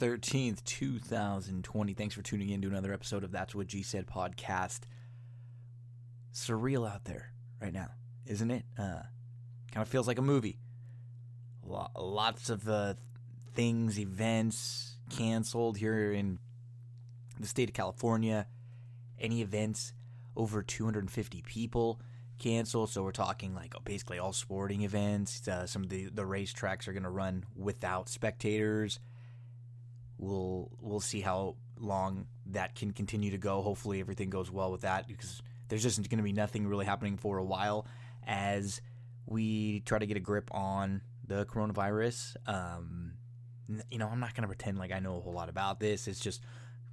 March 13th, 2020. Thanks for tuning in to another episode of That's What G Said podcast. Surreal out there right now, isn't it? Uh, kind of feels like a movie. Lots of uh, things, events canceled here in the state of California. Any events over 250 people canceled. So we're talking like basically all sporting events. Uh, some of the the racetracks are going to run without spectators. We'll we'll see how long that can continue to go. Hopefully everything goes well with that because there's just going to be nothing really happening for a while as we try to get a grip on the coronavirus. Um, you know, I'm not going to pretend like I know a whole lot about this. It's just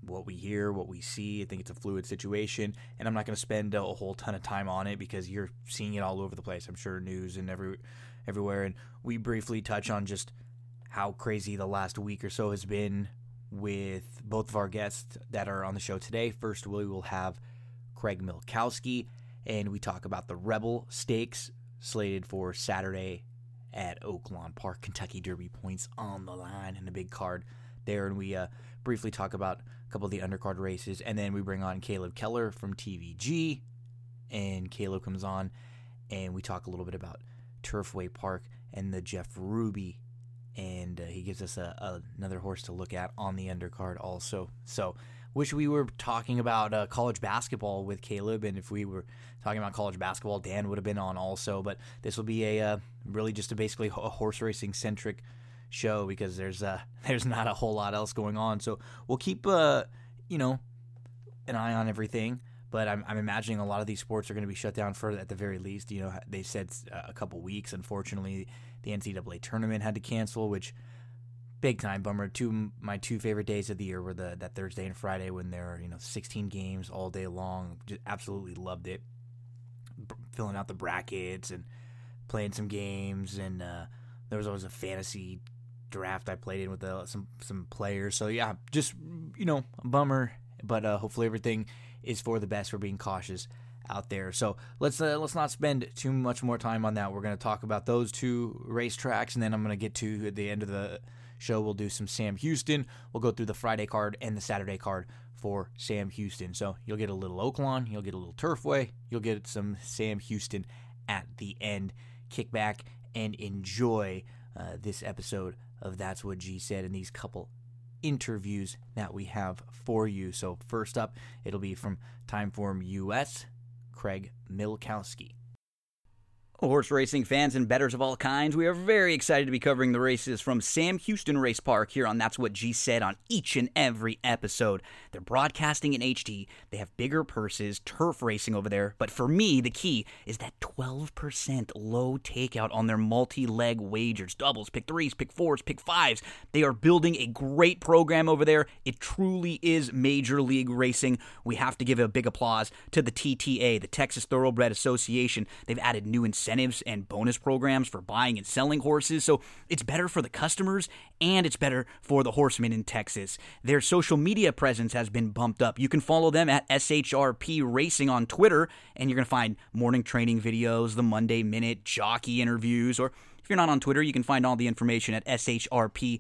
what we hear, what we see. I think it's a fluid situation, and I'm not going to spend a whole ton of time on it because you're seeing it all over the place. I'm sure news and every everywhere. And we briefly touch on just how crazy the last week or so has been with both of our guests that are on the show today. First, we will have Craig Milkowski, and we talk about the Rebel Stakes slated for Saturday at Oaklawn Park, Kentucky Derby points on the line in a big card there, and we uh, briefly talk about a couple of the undercard races, and then we bring on Caleb Keller from TVG, and Caleb comes on, and we talk a little bit about Turfway Park and the Jeff Ruby, and uh, he gives us a, a, another horse to look at on the undercard also. So, wish we were talking about uh, college basketball with Caleb, and if we were talking about college basketball, Dan would have been on also. But this will be a uh, really just a basically a horse racing centric show because there's uh there's not a whole lot else going on. So we'll keep uh you know an eye on everything. But I'm, I'm imagining a lot of these sports are going to be shut down for at the very least. You know, they said uh, a couple weeks. Unfortunately, the NCAA tournament had to cancel, which big time bummer. Two my two favorite days of the year were the that Thursday and Friday when there are you know 16 games all day long. Just absolutely loved it. B- filling out the brackets and playing some games, and uh, there was always a fantasy draft I played in with uh, some some players. So yeah, just you know, a bummer, but uh, hopefully everything is for the best. We're being cautious out there. So let's uh, let's not spend too much more time on that. We're going to talk about those two racetracks, and then I'm going to get to at the end of the show. We'll do some Sam Houston. We'll go through the Friday card and the Saturday card for Sam Houston. So you'll get a little Oaklawn, you'll get a little Turfway, you'll get some Sam Houston at the end. Kick back and enjoy uh, this episode of That's What G Said in these couple interviews that we have for you. So, first up, it'll be from Timeform US, Craig Milkowski horse racing fans and bettors of all kinds, we are very excited to be covering the races from Sam Houston Race Park here on That's What G Said on each and every episode. They're broadcasting in HD, they have bigger purses, turf racing over there, but for me, the key is that 12% low takeout on their multi leg wagers doubles, pick threes, pick fours, pick fives. They are building a great program over there. It truly is major league racing. We have to give a big applause to the TTA, the Texas Thoroughbred Association. They've added new incentives incentives and bonus programs for buying and selling horses. So it's better for the customers and it's better for the horsemen in Texas. Their social media presence has been bumped up. You can follow them at SHRP Racing on Twitter, and you're going to find morning training videos, the Monday Minute, jockey interviews, or if you're not on Twitter, you can find all the information at shrp.com.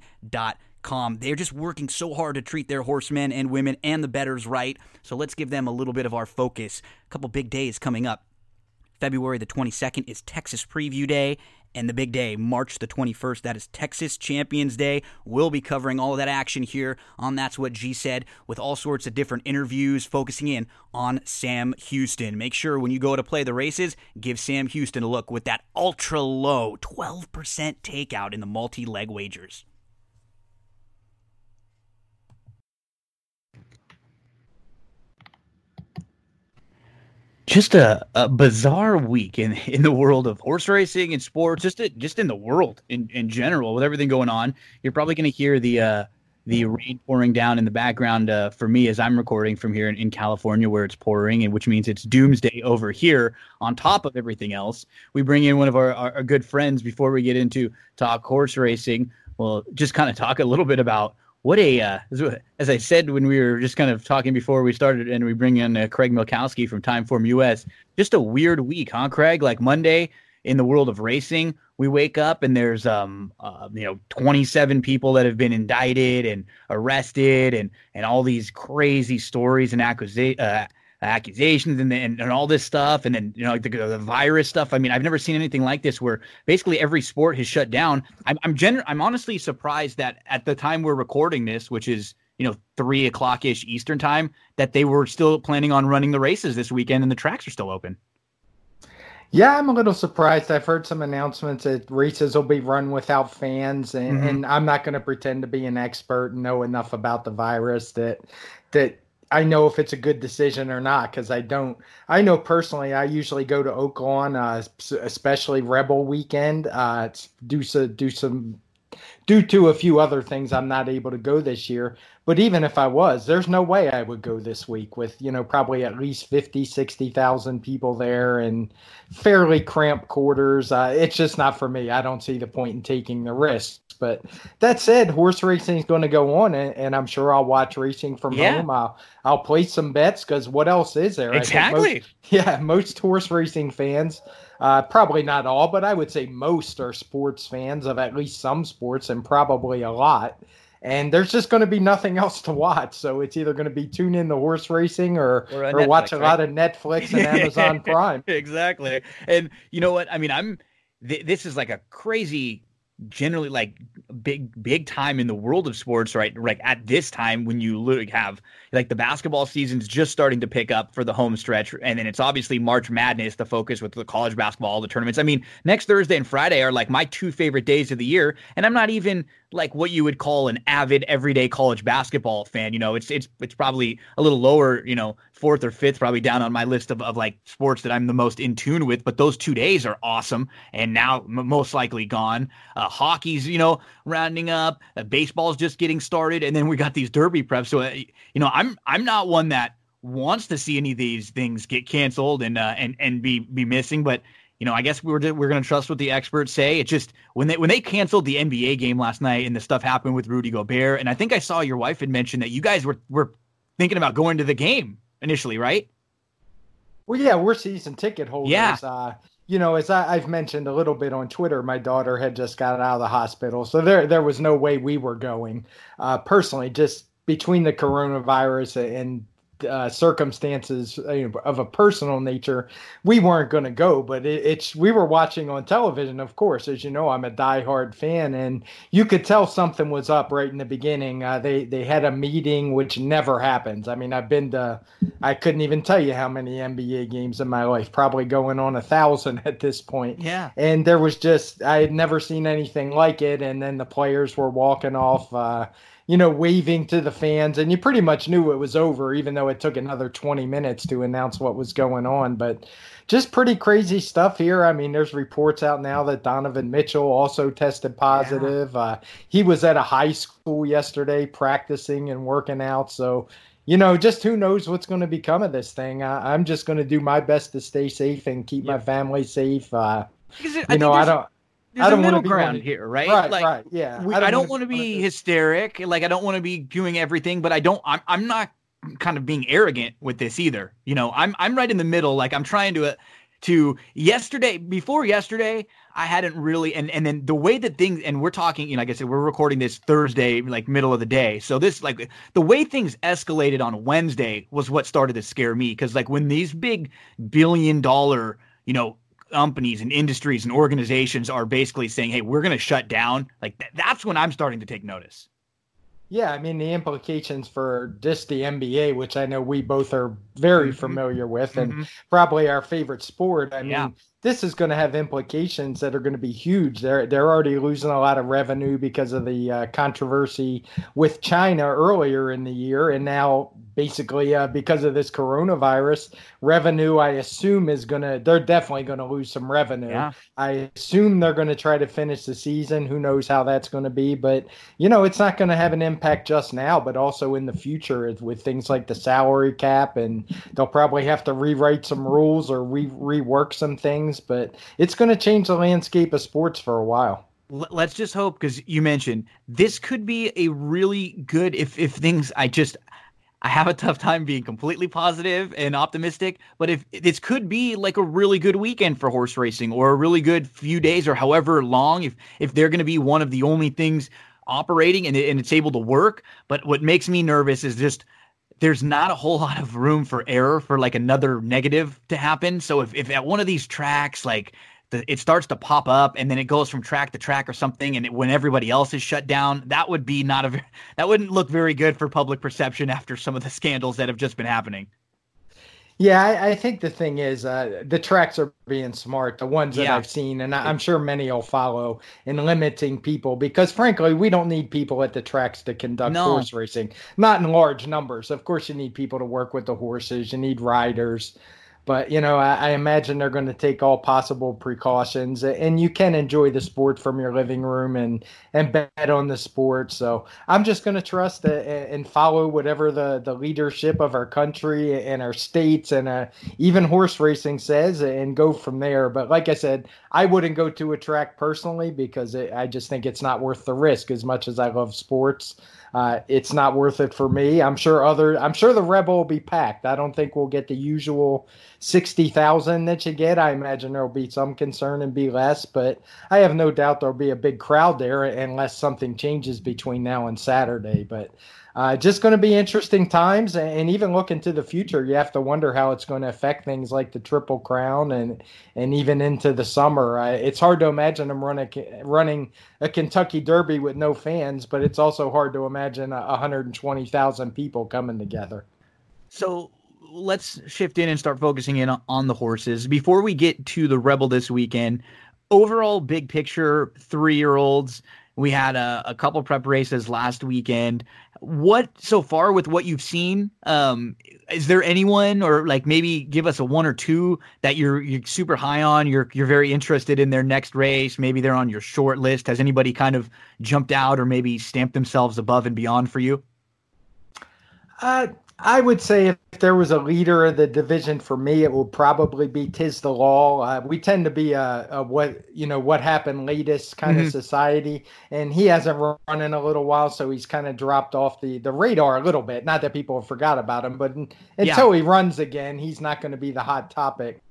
They're just working so hard to treat their horsemen and women and the bettors right. So let's give them a little bit of our focus. A couple big days coming up. February the 22nd is Texas Preview Day. And the big day, March the 21st, that is Texas Champions Day. We'll be covering all of that action here on That's What G Said with all sorts of different interviews focusing in on Sam Houston. Make sure when you go to play the races, give Sam Houston a look with that ultra low 12% takeout in the multi leg wagers. Just a, a bizarre week in in the world of horse racing and sports, just just in the world in, in general with everything going on. You're probably going to hear the uh, the rain pouring down in the background uh, for me as I'm recording from here in, in California where it's pouring, and which means it's doomsday over here. On top of everything else, we bring in one of our, our, our good friends before we get into talk horse racing. Well, just kind of talk a little bit about what a uh, as I said when we were just kind of talking before we started, and we bring in uh, Craig Milkowski from Timeform US. Just a weird week, huh, Craig? Like Monday, in the world of racing, we wake up and there's um uh, you know 27 people that have been indicted and arrested and and all these crazy stories and accusa- uh, accusations and, and and all this stuff and then you know like the, the virus stuff. I mean, I've never seen anything like this where basically every sport has shut down. I'm I'm gen- I'm honestly surprised that at the time we're recording this, which is you know three o'clock ish Eastern time, that they were still planning on running the races this weekend and the tracks are still open. Yeah, I'm a little surprised. I've heard some announcements that races will be run without fans, and, mm-hmm. and I'm not going to pretend to be an expert and know enough about the virus that that I know if it's a good decision or not because I don't. I know personally, I usually go to Oaklawn, uh, especially Rebel Weekend, uh, do so, do some due to a few other things. I'm not able to go this year, but even if I was, there's no way I would go this week with, you know, probably at least 50, 60,000 people there and fairly cramped quarters. Uh, it's just not for me. I don't see the point in taking the risk. But that said, horse racing is going to go on, and, and, I'm sure I'll watch racing from yeah. home. I'll, I'll place some bets because what else is there? Exactly. Most, yeah, most horse racing fans, uh, probably not all, but I would say most are sports fans of at least some sports and probably a lot and there's just going to be nothing else to watch. So it's either going to be tune in to horse racing or or, or Netflix, watch a right? lot of Netflix and Amazon Prime. exactly. And you know what? I mean, I'm th- this is like a crazy generally like big big time in the world of sports right like at this time when you literally have like the basketball season's just starting to pick up for the home stretch and then it's obviously march madness the focus with the college basketball all the tournaments i mean next thursday and friday are like my two favorite days of the year and i'm not even like what you would call an avid everyday college basketball fan. You know, it's it's it's probably a little lower, you know, fourth or fifth, probably down on my list of, of like sports that I'm the most in tune with. But those two days are awesome, and now m- most likely gone. Uh, hockey's, you know, rounding up. Uh, baseball's just getting started, and then we got these derby preps. So, uh, you know, I'm I'm not one that wants to see any of these things get canceled and uh, and and be be missing, but you know, I guess we we're we're going to trust what the experts say. It just when they when they canceled the NBA game last night and the stuff happened with Rudy Gobert, and I think I saw your wife had mentioned that you guys were were thinking about going to the game initially, right? Well, yeah, we're season ticket holders. Yeah. Uh, you know, as I, have mentioned a little bit on Twitter, my daughter had just gotten out of the hospital, so there there was no way we were going. Uh, personally, just between the coronavirus and uh, circumstances of a personal nature, we weren't going to go. But it, it's we were watching on television, of course. As you know, I'm a diehard fan, and you could tell something was up right in the beginning. Uh, they they had a meeting, which never happens. I mean, I've been to, I couldn't even tell you how many NBA games in my life, probably going on a thousand at this point. Yeah. And there was just I had never seen anything like it. And then the players were walking off. Uh, you know, waving to the fans, and you pretty much knew it was over, even though it took another 20 minutes to announce what was going on. But just pretty crazy stuff here. I mean, there's reports out now that Donovan Mitchell also tested positive. Yeah. Uh, he was at a high school yesterday practicing and working out. So, you know, just who knows what's going to become of this thing. I, am just going to do my best to stay safe and keep yeah. my family safe. Uh, it, you know, I don't. There's I don't a middle ground here, right? Right, like, right, yeah. We, I don't, don't want to be hysteric, like I don't want to be doing everything, but I don't. I'm, I'm not kind of being arrogant with this either. You know, I'm, I'm right in the middle. Like I'm trying to, uh, to yesterday, before yesterday, I hadn't really, and and then the way that things, and we're talking, you know, like I said, we're recording this Thursday, like middle of the day. So this, like, the way things escalated on Wednesday was what started to scare me, because like when these big billion dollar, you know, companies and industries and organizations are basically saying, "Hey, we're going to shut down," like th- that's when I'm starting to take notice. Yeah, I mean the implications for just the NBA, which I know we both are very mm-hmm. familiar with, and mm-hmm. probably our favorite sport. I yeah. mean, this is going to have implications that are going to be huge. They're they're already losing a lot of revenue because of the uh, controversy with China earlier in the year, and now basically uh, because of this coronavirus, revenue I assume is going to. They're definitely going to lose some revenue. Yeah. I assume they're going to try to finish the season. Who knows how that's going to be? But you know, it's not going to have an impact just now, but also in the future with things like the salary cap, and they'll probably have to rewrite some rules or re- rework some things things, but it's going to change the landscape of sports for a while. Let's just hope because you mentioned this could be a really good if if things I just I have a tough time being completely positive and optimistic. But if this could be like a really good weekend for horse racing or a really good few days or however long, if if they're going to be one of the only things operating and, and it's able to work. But what makes me nervous is just there's not a whole lot of room for error for like another negative to happen. So if, if at one of these tracks, like the, it starts to pop up and then it goes from track to track or something, and it, when everybody else is shut down, that would be not a that wouldn't look very good for public perception after some of the scandals that have just been happening. Yeah, I, I, think the thing is uh, the tracks are being smart, the ones that yeah. I've seen, and I, am sure many will follow in limiting people because, frankly, we don't need people at the tracks to conduct no. horse racing, not in large numbers. Of course, you need people to work with the horses, you need riders. But you know, I, I imagine they're going to take all possible precautions, and you can enjoy the sport from your living room and and bet on the sport. So I'm just going to trust and follow whatever the the leadership of our country and our states and uh, even horse racing says, and go from there. But like I said, I wouldn't go to a track personally because it, I just think it's not worth the risk. As much as I love sports, uh, it's not worth it for me. I'm sure other. I'm sure the Rebel will be packed. I don't think we'll get the usual sixty thousand that you get. I imagine there'll be some concern and be less, but I have no doubt there'll be a big crowd there unless something changes between now and Saturday. But uh, just going to be interesting times, and even look into the future, you have to wonder how it's going to affect things like the Triple Crown and and even into the summer. Uh, it's hard to imagine them running running a Kentucky Derby with no fans, but it's also hard to imagine 120,000 people coming together. So let's shift in and start focusing in on the horses before we get to the Rebel this weekend. Overall, big picture, three year olds. We had a, a couple prep races last weekend what so far with what you've seen um is there anyone or like maybe give us a one or two that you're you're super high on you're you're very interested in their next race maybe they're on your short list. Has anybody kind of jumped out or maybe stamped themselves above and beyond for you? Uh I would say if there was a leader of the division for me, it would probably be Tiz the Law. Uh, we tend to be a, a, what you know what happened latest kind mm-hmm. of society, and he hasn't run in a little while, so he's kind of dropped off the the radar a little bit. Not that people have forgot about him, but until yeah. he runs again, he's not going to be the hot topic.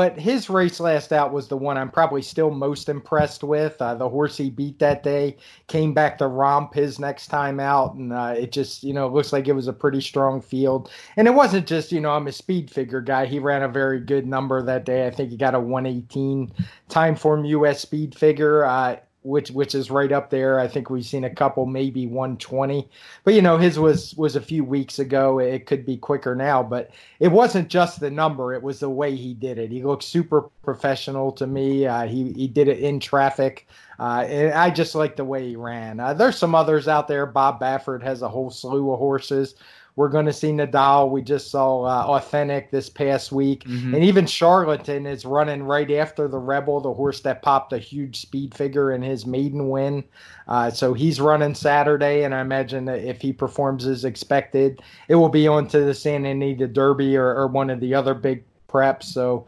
But his race last out was the one I'm probably still most impressed with. Uh, the horse he beat that day came back to romp his next time out, and uh, it just, you know, looks like it was a pretty strong field. And it wasn't just, you know, I'm a speed figure guy. He ran a very good number that day. I think he got a 118 Timeform US speed figure. Uh, which which is right up there. I think we've seen a couple, maybe 120, but you know his was was a few weeks ago. It could be quicker now, but it wasn't just the number; it was the way he did it. He looked super professional to me. Uh, he he did it in traffic. Uh, and I just like the way he ran. Uh, there's some others out there. Bob Baffert has a whole slew of horses. We're going to see Nadal. We just saw uh, Authentic this past week. Mm-hmm. And even Charlatan is running right after the Rebel, the horse that popped a huge speed figure in his maiden win. Uh, so he's running Saturday, and I imagine that if he performs as expected, it will be on to the Santa Anita Derby or, or one of the other big preps. So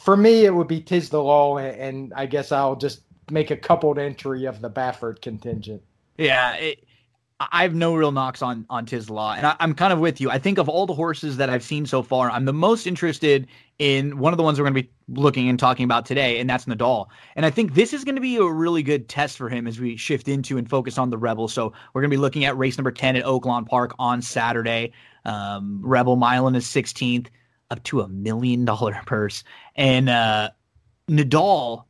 for me, it would be Tiz the Law, and I guess I'll just make a coupled entry of the Baffert contingent. Yeah, it, I have no real knocks on on Law, and I, am kind of with you. I think of all the horses that I've seen so far, I'm the most interested in one of the ones we're going to be looking and talking about today, and that's Nadal. And I think this is going to be a really good test for him as we shift into and focus on the Rebel. So we're going to be looking at race number 10 at Oaklawn Park on Saturday. Um, Rebel Milan is 16th, up to a million dollar purse, and uh, Nadal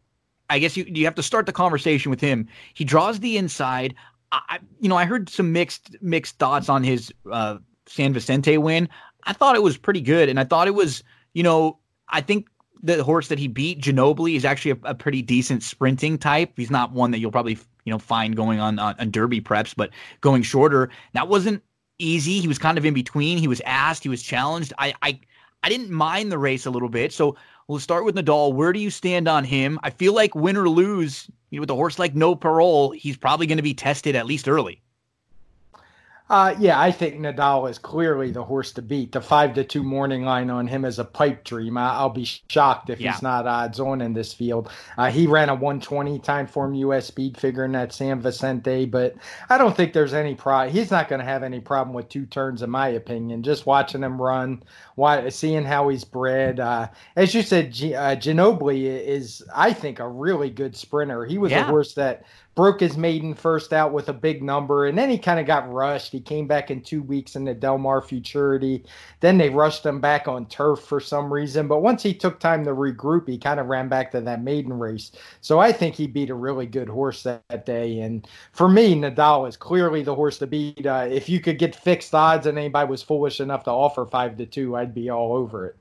I guess you you have to start the conversation with him. He draws the inside. I, you know, I heard some mixed mixed thoughts on his uh, San Vicente win. I thought it was pretty good, and I thought it was, you know, I think the horse that he beat, Ginobili, is actually a, a pretty decent sprinting type. He's not one that you'll probably you know find going on, on on Derby preps, but going shorter. That wasn't easy. He was kind of in between. He was asked. He was challenged. I I I didn't mind the race a little bit. So we'll start with Nadal. Where do you stand on him? I feel like win or lose, with a horse like No Parole, he's probably going to be tested at least early. Uh, yeah, I think Nadal is clearly the horse to beat. The five to two morning line on him is a pipe dream. I, will be shocked if yeah. he's not odds on in this field. Uh, he ran a 120 Timeform US speed figure in that San Vicente, but I don't think there's any problem. He's not going to have any problem with two turns, in my opinion. Just watching him run, why, seeing how he's bred. Uh, as you said, G- uh, Ginobili is, I think, a really good sprinter. He was yeah. a horse that broke his maiden first out with a big number, and then he kind of got rushed. He came back in two weeks in the Del Mar Futurity. Then they rushed him back on turf for some reason. But once he took time to regroup, he kind of ran back to that maiden race. So I think he beat a really good horse that, day. And for me, Nadal is clearly the horse to beat. Uh, if you could get fixed odds and anybody was foolish enough to offer five to two, I'd be all over it.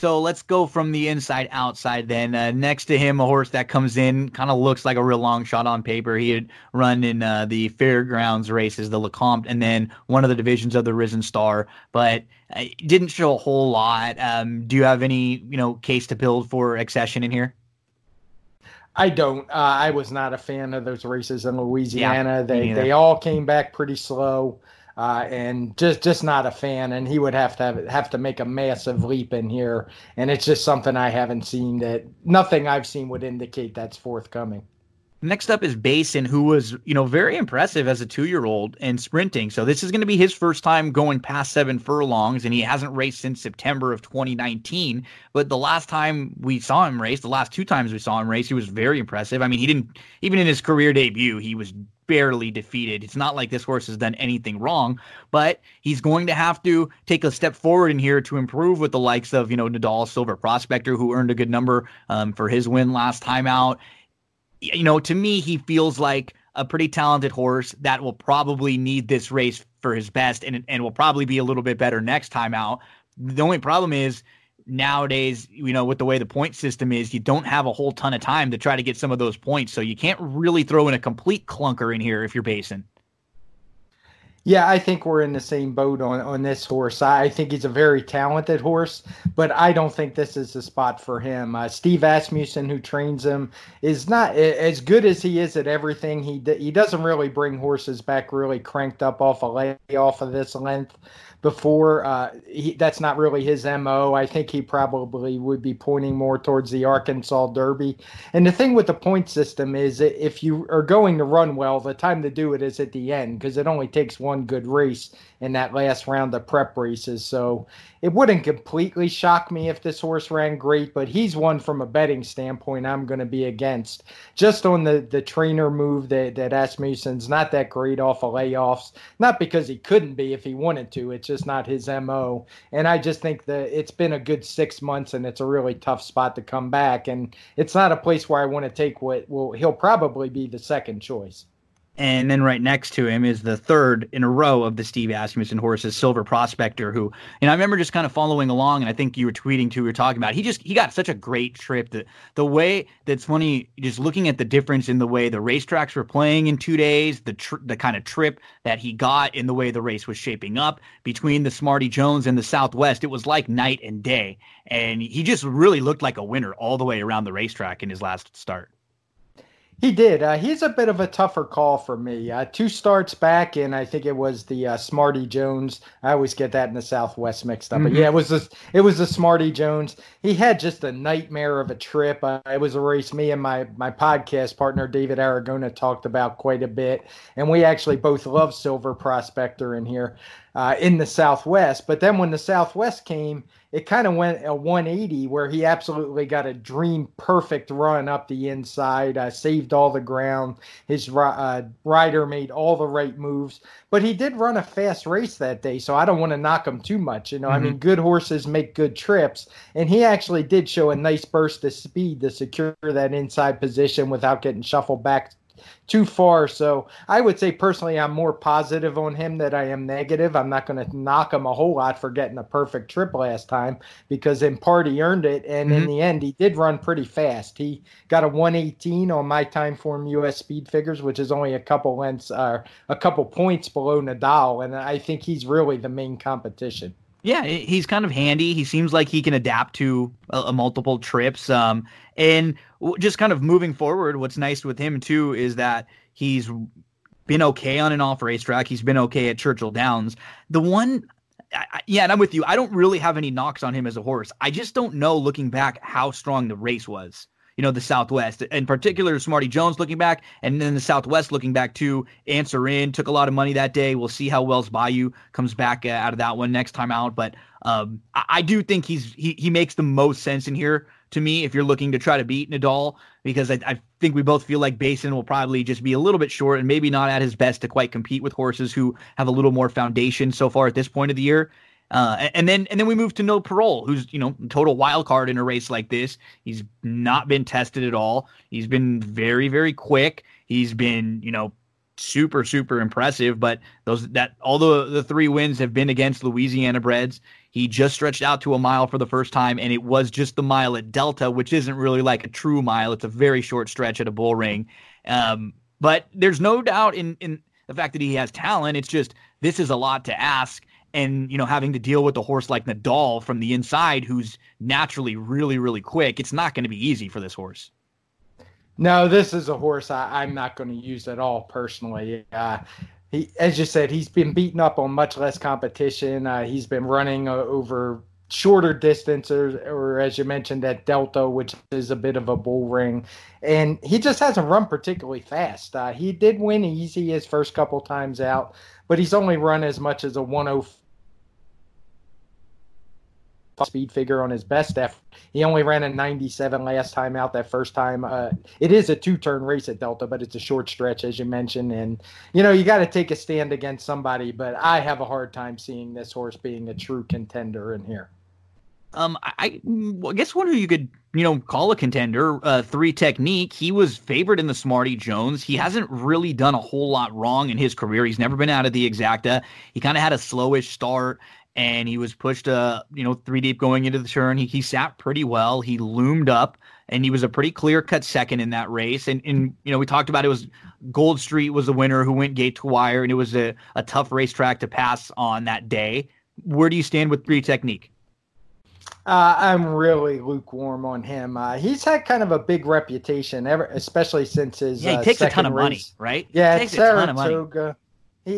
So let's go from the inside outside then. Uh, next to him, a horse that comes in, kind of looks like a real long shot on paper. He had run in uh, the fairgrounds races, the Lecomte, and then one of the divisions of the Risen Star, but uh, didn't show a whole lot. Um, do you have any, you know, case to build for Excession in here? I don't. Uh, I was not a fan of those races in Louisiana. Yeah, they they all came back pretty slow uh, and just just not a fan. And he would have to have, have to make a massive leap in here, and it's just something I haven't seen that nothing I've seen would indicate that's forthcoming. Next up is Basin, who was, you know, very impressive as a two-year-old in sprinting. So this is going to be his first time going past seven furlongs, and he hasn't raced since September of 2019. But the last time we saw him race, the last two times we saw him race, he was very impressive. I mean, he didn't even in his career debut, he was barely defeated. It's not like this horse has done anything wrong, but he's going to have to take a step forward in here to improve with the likes of, you know, Nadal Silver Prospector, who earned a good number um, for his win last time out you know, to me, he feels like a pretty talented horse that will probably need this race for his best and, and will probably be a little bit better next time out. The only problem is nowadays, you know, with the way the point system is, you don't have a whole ton of time to try to get some of those points. So you can't really throw in a complete clunker in here if you're basing. Yeah, I think we're in the same boat on, on this horse. I think he's a very talented horse, but I don't think this is the spot for him. Uh, Steve Asmussen, who trains him, is not as good as he is at everything. He he doesn't really bring horses back really cranked up off a lay off of this length before. Uh, he, that's not really his MO. I think he probably would be pointing more towards the Arkansas Derby. And the thing with the point system is if you are going to run well, the time to do it is at the end because it only takes one good race in that last round of prep races. So it wouldn't completely shock me if this horse ran great, but he's one from a betting standpoint I'm going to be against. Just on the, the trainer move that, that Asmussen's not that great off of layoffs, not because he couldn't be if he wanted to, it's just not his MO. And I just think that it's been a good six months and it's a really tough spot to come back. And it's not a place where I want to take what well, he'll probably be the second choice. And then right next to him is the third in a row of the Steve Asmussen horses, Silver Prospector, who, and I remember just kind of following along, and I think you were tweeting too, we were talking about. He just he got such a great trip. The the way that's funny, just looking at the difference in the way the racetracks were playing in two days, the tr- the kind of trip that he got in the way the race was shaping up between the Smarty Jones and the Southwest, it was like night and day. And he just really looked like a winner all the way around the racetrack in his last start. He did. Uh, he's a bit of a tougher call for me. Uh, two starts back, and I think it was the uh, Smarty Jones. I always get that in the Southwest mixed up, mm-hmm. but yeah, it was the it was the Smarty Jones. He had just a nightmare of a trip. Uh, it was a race me and my my podcast partner David Aragona talked about quite a bit, and we actually both love Silver Prospector in here uh, in the Southwest. But then when the Southwest came it kind of went a 180 where he absolutely got a dream perfect run up the inside, uh, saved all the ground. His uh, rider made all the right moves, but he did run a fast race that day, so I don't want to knock him too much. You know, mm-hmm. I mean, good horses make good trips, and he actually did show a nice burst of speed to secure that inside position without getting shuffled back too far. So I would say personally, I'm more positive on him than I am negative. I'm not going to knock him a whole lot for getting a perfect trip last time because in part he earned it, and mm-hmm. in the end he did run pretty fast. He got a 118 on my Timeform US speed figures, which is only a couple lengths, uh, a couple points below Nadal, and I think he's really the main competition. Yeah, he's kind of handy. He seems like he can adapt to a, a multiple trips. Um, and just kind of moving forward, what's nice with him too is that he's been okay on an off racetrack. He's been okay at Churchill Downs. The one, I, yeah, and I'm with you. I don't really have any knocks on him as a horse. I just don't know, looking back, how strong the race was. You know, the Southwest, in particular, Smarty Jones looking back, and then the Southwest looking back too. Answer in took a lot of money that day. We'll see how Wells Bayou comes back uh, out of that one next time out. But um, I, I do think he's he he makes the most sense in here to me if you're looking to try to beat Nadal because I, I, think we both feel like Basin will probably just be a little bit short and maybe not at his best to quite compete with horses who have a little more foundation so far at this point of the year. Uh, and then and then we move to No Parole, who's you know total wild card in a race like this. He's not been tested at all. He's been very very quick. He's been you know super super impressive. But those that all the the three wins have been against Louisiana breds. He just stretched out to a mile for the first time, and it was just the mile at Delta, which isn't really like a true mile. It's a very short stretch at a bull ring. Um, but there's no doubt in in the fact that he has talent. It's just this is a lot to ask and you know having to deal with a horse like Nadal from the inside who's naturally really really quick it's not going to be easy for this horse. No this is a horse I, am not going to use at all personally. Uh, he as you said he's been beaten up on much less competition. Uh, he's been running uh, over shorter distances, or, or as you mentioned at delta which is a bit of a bull ring. And he just hasn't run particularly fast. Uh, he did win easy his first couple times out but he's only run as much as a 105 speed figure on his best effort. He only ran a 97 last time out. That first time, uh, it is a two-turn race at Delta, but it's a short stretch, as you mentioned. And you know, you got to take a stand against somebody. But I have a hard time seeing this horse being a true contender in here. Um, I, I guess one who you could, you know, call a contender, uh, three technique. He was favored in the Smarty Jones. He hasn't really done a whole lot wrong in his career. He's never been out of the exacta. He kind of had a slowish start and he was pushed uh you know three deep going into the turn he, he sat pretty well he loomed up and he was a pretty clear cut second in that race and and you know we talked about it was gold street was the winner who went gate to wire and it was a, a tough racetrack to pass on that day where do you stand with three technique uh, I'm really lukewarm on him. Uh, he's had kind of a big reputation, ever, especially since his. Yeah, he uh, takes a ton of race. money, right? Yeah, he takes Saratoga.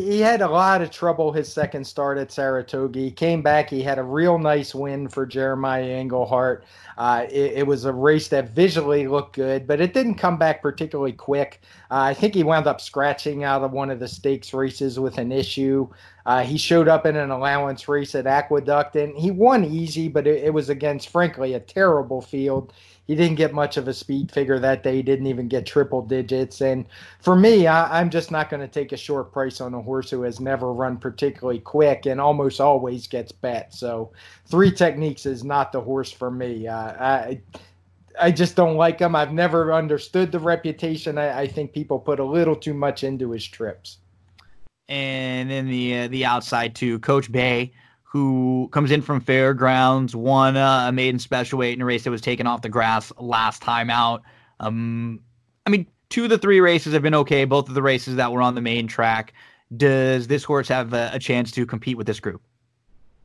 He, had a lot of trouble his second start at Saratoga. He came back. He had a real nice win for Jeremiah Englehart. Uh, it, it, was a race that visually looked good, but it didn't come back particularly quick. Uh, I think he wound up scratching out of one of the stakes races with an issue. Uh, he showed up in an allowance race at Aqueduct and he won easy, but it, it was against, frankly, a terrible field he didn't get much of a speed figure that day. He didn't even get triple digits. And for me, I, am just not going to take a short price on a horse who has never run particularly quick and almost always gets bet. So three techniques is not the horse for me. Uh, I I just don't like him. I've never understood the reputation. I, I think people put a little too much into his trips. And then the uh, the outside too, Coach Bay who comes in from Fairgrounds, won uh, a maiden special weight in a race that was taken off the grass last time out. Um, I mean, two of the three races have been okay. Both of the races that were on the main track. Does this horse have a, a chance to compete with this group?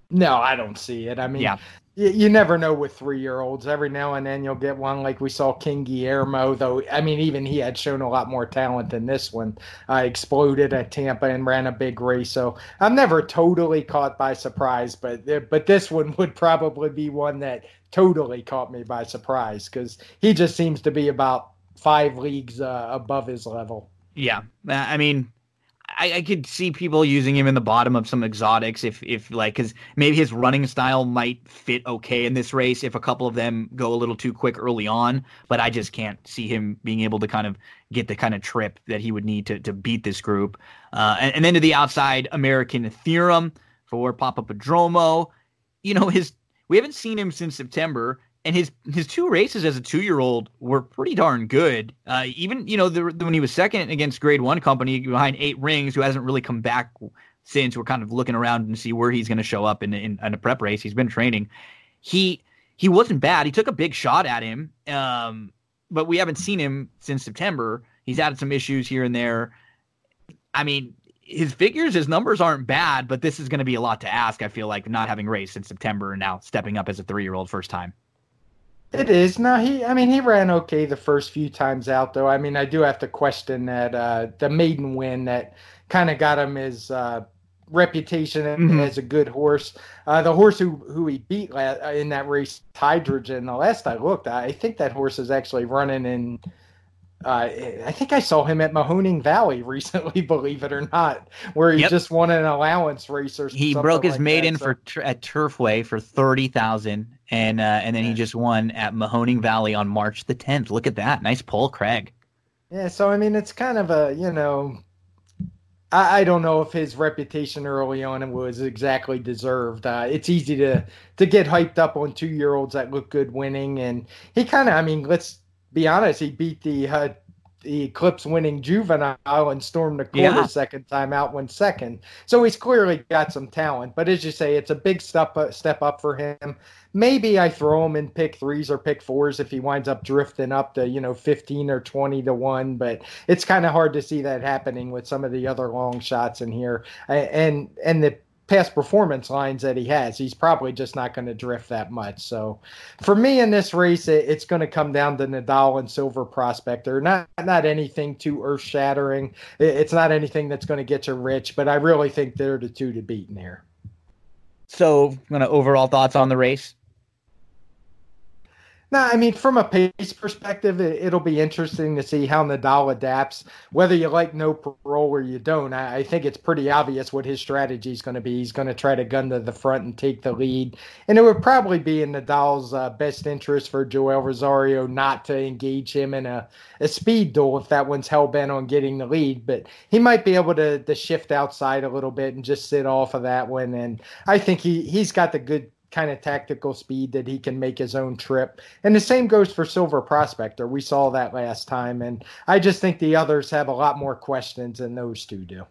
No, I don't see it. I mean, yeah you, you never know with three year olds. Every now and then you'll get one like we saw King Guillermo, though. I mean, even he had shown a lot more talent than this one. Uh, exploded at Tampa and ran a big race. So I'm never totally caught by surprise, but but this one would probably be one that totally caught me by surprise because he just seems to be about five leagues uh, above his level. Yeah, I mean, I, I, could see people using him in the bottom of some exotics if if like because maybe his running style might fit okay in this race if a couple of them go a little too quick early on. But I just can't see him being able to kind of get the kind of trip that he would need to to beat this group. Uh, and, and then to the outside, American Theorem for Papaprodromou. You know his we haven't seen him since September and his his two races as a two year old were pretty darn good. Uh, even you know the, the, when he was second against Grade One Company behind Eight Rings, who hasn't really come back since. We're kind of looking around and see where he's going to show up in, in, in a prep race. He's been training. He he wasn't bad. He took a big shot at him, um, but we haven't seen him since September. He's had some issues here and there. I mean, his figures, his numbers aren't bad, but this is going to be a lot to ask. I feel like not having raced since September and now stepping up as a three year old first time. It is now. He, I mean, he ran okay the first few times out, though. I mean, I do have to question that uh, the maiden win that kind of got him his uh, reputation mm-hmm. as a good horse. Uh, the horse who who he beat in that race, Hydrogen. The last I looked, I think that horse is actually running in uh, I think I saw him at Mahoning Valley recently, believe it or not, where he yep. just won an allowance race or He broke his like maiden so. for at Turfway for thirty thousand, and uh, and then he just won at Mahoning Valley on March the tenth. Look at that, nice pull, Craig. Yeah, so I mean, it's kind of a you know, I, I don't know if his reputation early on was exactly deserved. Uh, it's easy to to get hyped up on two year olds that look good winning, and he kind of, I mean, let's be honest, he beat the uh, the Eclipse winning juvenile and Storm the Court yeah. second time out, went second. So he's clearly got some talent. But as you say, it's a big step uh, step up for him. Maybe I throw him in pick threes or pick fours if he winds up drifting up to you know fifteen or twenty to one. But it's kind of hard to see that happening with some of the other long shots in here. And and the past performance lines that he has. He's probably just not going to drift that much. So for me in this race, it, it's going to come down to Nadal and Silver Prospector. Not not anything too earth shattering. It, it's not anything that's going to get you rich, but I really think they're the two to beat in here. So, kind of overall thoughts on the race? No, I mean, from a pace perspective, it, will be interesting to see how Nadal adapts. Whether you like no parole or you don't, I, I think it's pretty obvious what his strategy is going to be. He's going to try to gun to the front and take the lead. And it would probably be in Nadal's uh, best interest for Joel Rosario not to engage him in a, a speed duel if that one's hell bent on getting the lead. But he might be able to, to shift outside a little bit and just sit off of that one. And I think he, he's got the good kind of tactical speed that he can make his own trip. And the same goes for Silver Prospector. We saw that last time. And I just think the others have a lot more questions than those two do.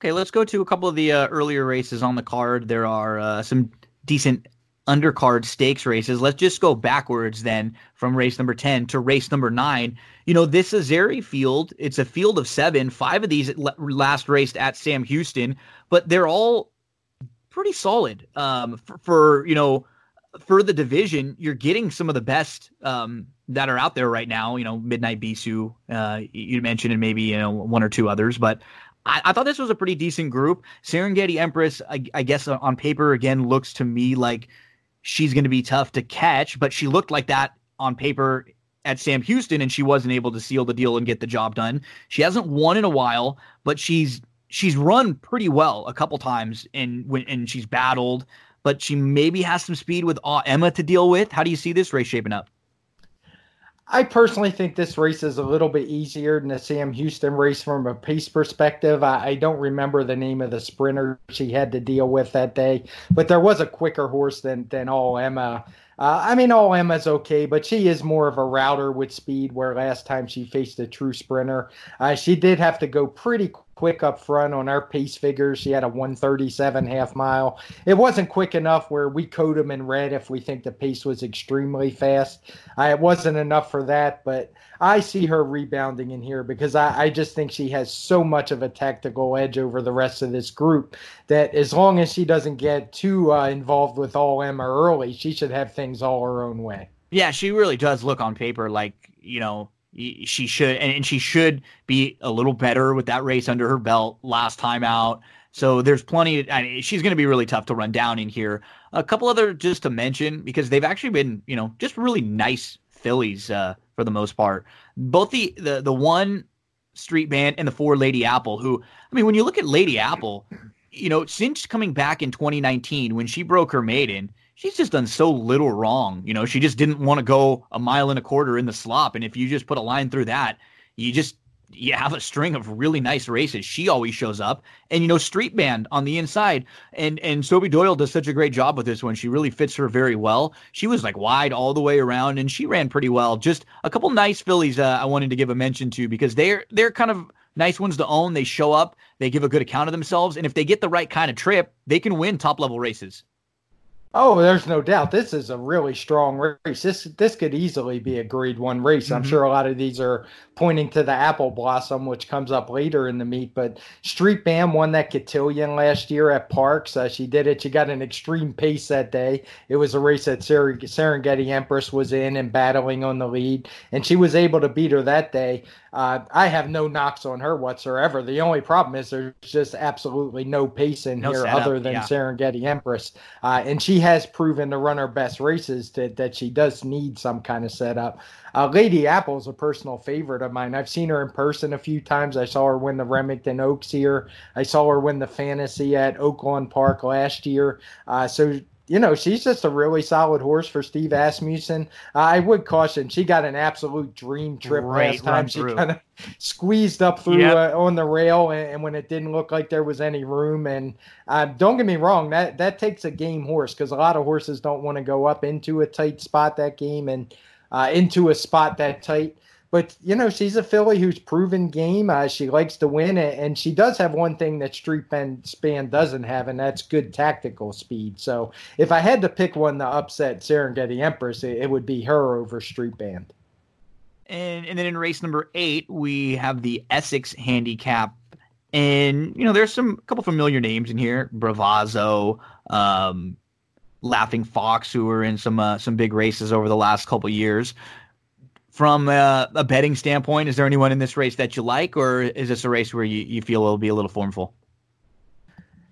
Okay, let's go to a couple of the uh, earlier races on the card. There are uh, some decent undercard stakes races. Let's just go backwards then from race number 10 to race number 9. You know, this Azeri field, it's a field of 7. 5 of these last raced at Sam Houston, but they're all pretty solid um, for, for, you know for the division. You're getting some of the best um, that are out there right now. You know, Midnight Bisou, uh, you mentioned, and maybe you know one or two others, but. I, I thought this was a pretty decent group. Serengeti Empress, I, I guess on paper, again, looks to me like she's going to be tough to catch, but she looked like that on paper at Sam Houston, and she wasn't able to seal the deal and get the job done. She hasn't won in a while, but she's she's run pretty well a couple times and when and she's battled, but she maybe has some speed with uh, Emma to deal with. How do you see this race shaping up? I personally think this race is a little bit easier than the Sam Houston race from a pace perspective. I, I, don't remember the name of the sprinter she had to deal with that day, but there was a quicker horse than than all Emma. Uh, I mean, all Emma's okay, but she is more of a router with speed. Where last time she faced a true sprinter, uh, she did have to go pretty quick up front on our pace figures. She had a 137 half mile. It wasn't quick enough where we code them in red if we think the pace was extremely fast. Uh, it wasn't enough for that, but I see her rebounding in here because I, I just think she has so much of a tactical edge over the rest of this group that as long as she doesn't get too uh, involved with all Emma early, she should have things all her own way. Yeah, she really does look on paper like, you know, she should and, she should be a little better with that race under her belt last time out. So there's plenty. I mean, she's going to be really tough to run down in here. A couple other just to mention because they've actually been, you know, just really nice fillies uh, for the most part. Both the the the one street band and the four Lady Apple. Who I mean, when you look at Lady Apple, you know, since coming back in 2019 when she broke her maiden, she's just done so little wrong. You know, she just didn't want to go a mile and a quarter in the slop. And if you just put a line through that, you just you have a string of really nice races. She always shows up, and you know, Street Band on the inside, and and Sophie Doyle does such a great job with this one. She really fits her very well. She was like wide all the way around, and she ran pretty well. Just a couple nice fillies uh, I wanted to give a mention to because they're they're kind of nice ones to own. They show up, they give a good account of themselves, and if they get the right kind of trip, they can win top level races. Oh, there's no doubt. This is a really strong race. This this could easily be a grade one race. Mm-hmm. I'm sure a lot of these are pointing to the apple blossom, which comes up later in the meet. But Street Band won that cotillion last year at Parx. Uh, she did it. She got an extreme pace that day. It was a race that Ser- Serengeti Empress was in and battling on the lead, and she was able to beat her that day. Uh, I have no knocks on her whatsoever. The only problem is there's just absolutely no pace in no here setup, other than yeah. Serengeti Empress, uh, and she has proven to run her best races to, that she does need some kind of setup. Uh, Lady Apple is a personal favorite of mine. I've seen her in person a few times. I saw her win the Remington Oaks here. I saw her win the Fantasy at Oaklawn Park last year. Uh, so you know, she's just a really solid horse for Steve Asmussen. Uh, I would caution, she got an absolute dream trip right, last time. She kind of squeezed up through yep. uh, on the rail, and, and, when it didn't look like there was any room. And uh, don't get me wrong, that that takes a game horse because a lot of horses don't want to go up into a tight spot that game and uh, into a spot that tight. But you know, she's a filly who's proven game. Uh, she likes to win, and she does have one thing that Street Band Span doesn't have, and that's good tactical speed. So if I had to pick one to upset Serengeti Empress, it, it would be her over Street Band. And and then in race number eight, we have the Essex Handicap, and you know there's some a couple familiar names in here: Bravazzo, um, Laughing Fox, who were in some uh, some big races over the last couple years from a, a, betting standpoint, is there anyone in this race that you like, or is this a race where you, you feel it'll be a little formful?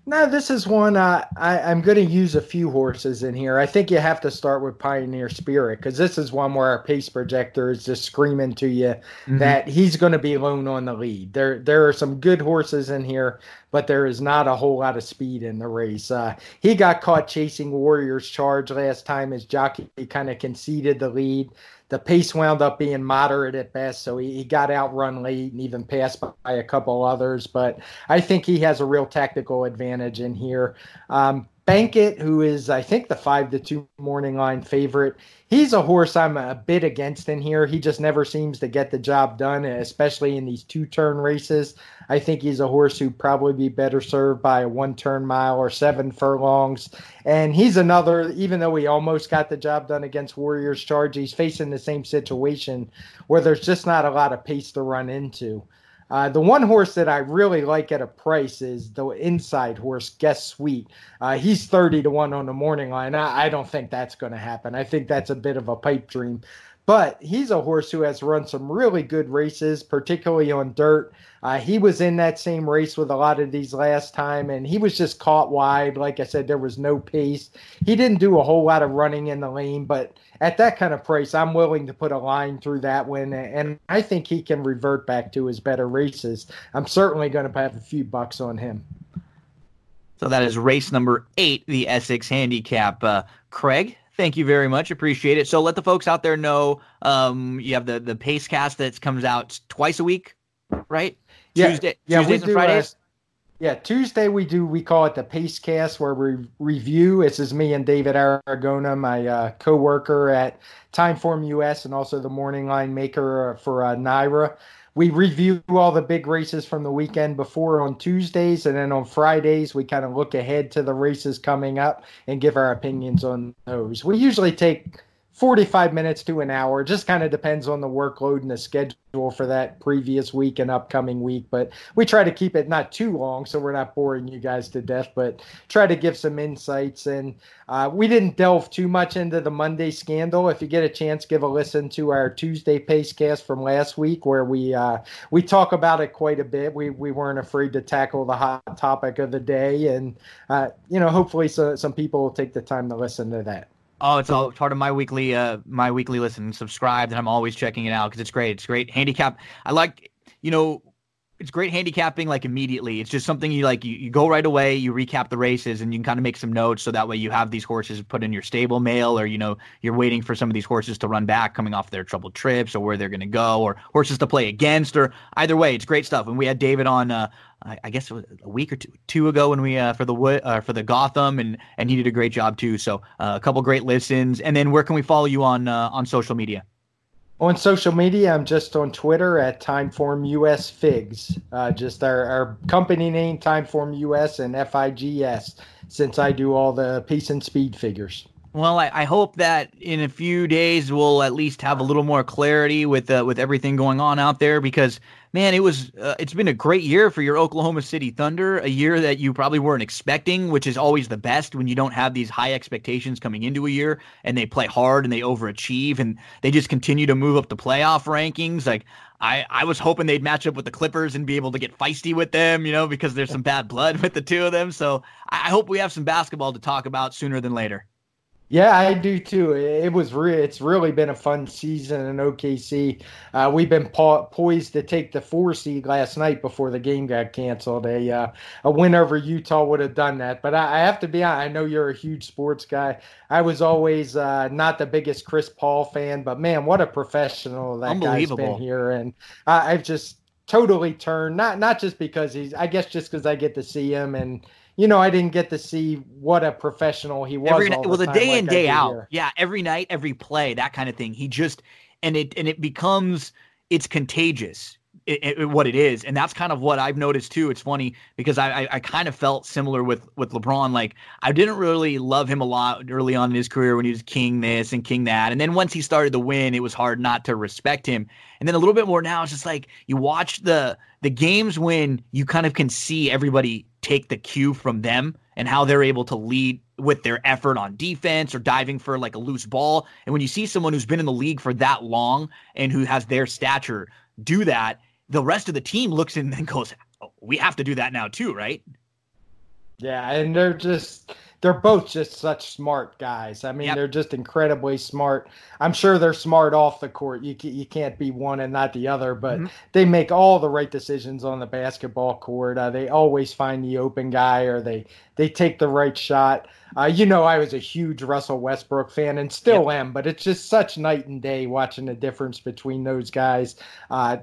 No, this is one uh, I, I'm going to use a few horses in here. I think you have to start with Pioneer Spirit because this is one where our pace projector is just screaming to you mm-hmm. that he's going to be alone on the lead. There, there are some good horses in here, but there is not a whole lot of speed in the race. Uh, he got caught chasing Warriors Charge last time. His jockey kind of conceded the lead the pace wound up being moderate at best, so he, he got outrun late and even passed by a couple others. But I think he has a real tactical advantage in here. Um, Bankit, who is I think the five to two morning line favorite, he's a horse I'm a bit against in here. He just never seems to get the job done, especially in these two turn races. I think he's a horse who'd probably be better served by a one turn mile or seven furlongs. And he's another, even though he almost got the job done against Warriors Charge, he's facing the same situation where there's just not a lot of pace to run into. Uh, the one horse that I really like at a price is the inside horse, Guess Sweet. Uh, he's 30 to 1 on the morning line. I, I don't think that's going to happen. I think that's a bit of a pipe dream. But he's a horse who has run some really good races, particularly on dirt. Uh, he was in that same race with a lot of these last time, and he was just caught wide. Like I said, there was no pace. He didn't do a whole lot of running in the lane, but at that kind of price, I'm willing to put a line through that one, and I think he can revert back to his better races. I'm certainly going to have a few bucks on him. So that is race number eight, the Essex Handicap. Uh, Craig, Thank you very much. Appreciate it. So let the folks out there know um, you have the the pace cast that comes out twice a week, right? Yeah, Tuesday, yeah, Tuesdays and Fridays. Yeah, Tuesday we do we call it the pace cast where we review. This is me and David Aragona, my uh, co-worker at Timeform US, and also the morning line maker for uh, NYRA we review all the big races from the weekend before on Tuesdays, and then on Fridays we kind of look ahead to the races coming up and give our opinions on those. We usually take 45 minutes to an hour. Just kind of depends on the workload and the schedule for that previous week and upcoming week. But we try to keep it not too long so we're not boring you guys to death, but try to give some insights. And uh, we didn't delve too much into the Monday scandal. If you get a chance, give a listen to our Tuesday Pacecast from last week where we uh, we talk about it quite a bit. We, we weren't afraid to tackle the hot topic of the day. And, uh, you know, hopefully so, some people will take the time to listen to that. Oh, it's all part of my weekly uh my weekly listen. Subscribe, and I'm always checking it out because it's great. It's great handicap. I like you know it's great handicapping like immediately. It's just something you like you, you go right away, you recap the races and you can kind of make some notes so that way you have these horses put in your stable mail or you know you're waiting for some of these horses to run back coming off their troubled trips or where they're going to go or horses to play against or either way it's great stuff. And we had David on uh, I guess it was a week or two, two ago when we uh, for the uh, for the Gotham and and he did a great job too. So uh, a couple great listens. And then where can we follow you on uh, on social media? On social media, I'm just on Twitter at Timeform US Figs. Uh, just our, our company name, Timeform US and FIGS, since I do all the pace and speed figures. Well, I, I, hope that in a few days we'll at least have a little more clarity with uh, with everything going on out there because man, it was uh, it's been a great year for your Oklahoma City Thunder, a year that you probably weren't expecting, which is always the best when you don't have these high expectations coming into a year and they play hard and they overachieve and they just continue to move up the playoff rankings. Like I, I was hoping they'd match up with the Clippers and be able to get feisty with them, you know, because there's some bad blood with the two of them. So I hope we have some basketball to talk about sooner than later. Yeah, I do too. It was re- it's really been a fun season in OKC. Uh, we've been po- poised to take the four seed last night before the game got canceled. A uh, a win over Utah would have done that. But I, I, have to be honest. I know you're a huge sports guy. I was always uh, not the biggest Chris Paul fan, but man, what a professional that guy's been here, and I, I've just totally turned. Not not just because he's. I guess just because I get to see him and you know, I didn't get to see what a professional he was. Every, well, the, the day like in day out, year. yeah, every night, every play, that kind of thing. He just and it and it becomes it's contagious. It, it, what it is, and that's kind of what I've noticed too. It's funny because I, I, I kind of felt similar with with LeBron. Like I didn't really love him a lot early on in his career when he was king this and king that, and then once he started to win, it was hard not to respect him. And then a little bit more now, it's just like you watch the the games when you kind of can see everybody take the cue from them and how they're able to lead with their effort on defense or diving for like a loose ball. And when you see someone who's been in the league for that long and who has their stature do that, the rest of the team looks in and goes, oh, "We have to do that now too, right?" Yeah, and they're just they're both just such smart guys. I mean, yep. they're just incredibly smart. I'm sure they're smart off the court. You you can't be one and not the other, but mm-hmm. they make all the right decisions on the basketball court. Uh, they always find the open guy, or they they take the right shot. Uh, you know, I was a huge Russell Westbrook fan and still yep. am, but it's just such night and day watching the difference between those guys. Uh,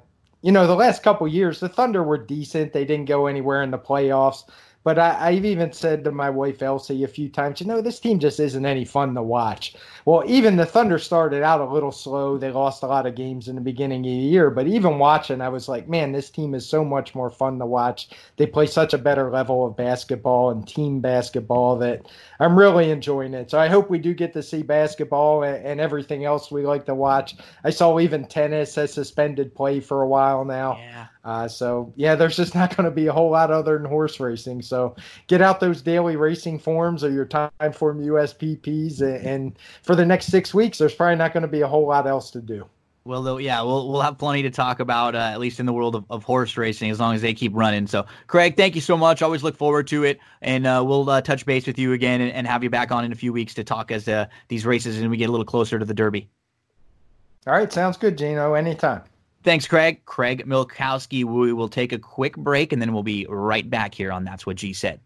you know, the last couple years, the Thunder were decent. They didn't go anywhere in the playoffs. But I, have even said to my wife Elsie a few times, you know, this team just isn't any fun to watch. Well, even the Thunder started out a little slow. They lost a lot of games in the beginning of the year. But even watching, I was like, man, this team is so much more fun to watch. They play such a better level of basketball and team basketball that I'm really enjoying it. So I hope we do get to see basketball and, and everything else we like to watch. I saw even tennis has suspended play for a while now. Yeah. Uh, so yeah, there's just not going to be a whole lot other than horse racing. So get out those daily racing forms or your Timeform US PPs, and, and for the next six weeks, there's probably not going to be a whole lot else to do. Well, though, yeah, we'll we'll have plenty to talk about, uh, at least in the world of, of horse racing, as long as they keep running. So, Craig, thank you so much. Always look forward to it, and uh, we'll uh, touch base with you again and, and, have you back on in a few weeks to talk as uh, these races and we get a little closer to the Derby. All right, sounds good, Gino. Anytime. Thanks, Craig. Craig Milkowski. We will take a quick break and then we'll be right back here on That's What G Said.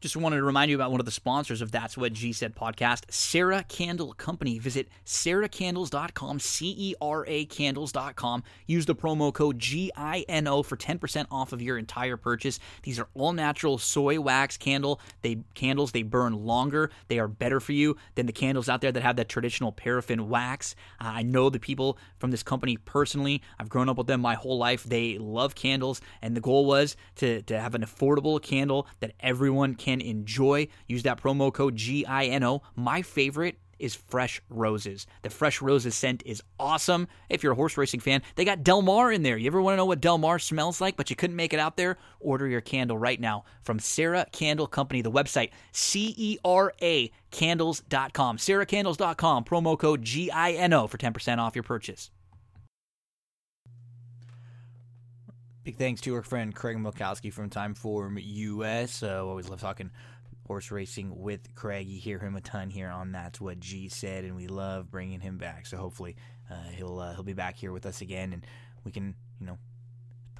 Just wanted to remind you about one of the sponsors of That's What G Said podcast, Cera Candle Company. Visit ceracandles.com, C E R A candles.com. Use the promo code GINO for 10% off of your entire purchase. These are all natural soy wax candle. They candles, they burn longer. They are better for you than the candles out there that have that traditional paraffin wax. Uh, I know the people from this company personally. I've grown up with them my whole life. They love candles, and the goal was to, to have an affordable candle that everyone can can enjoy. Use that promo code GINO. My favorite is Fresh Roses. The Fresh Roses scent is awesome. If you're a horse racing fan, they got Del Mar in there. You ever want to know what Del Mar smells like, but you couldn't make it out there? Order your candle right now from Cera Candle Company. The website, C E R A candles.com. CeraCandles.com, promo code GINO for 10% off your purchase. Big thanks to our friend Craig Milkowski from Timeform US. Uh, always love talking horse racing with Craig. You hear him a ton here on That's What G Said, and we love bringing him back. So hopefully uh, he'll uh, he'll be back here with us again, and we can you know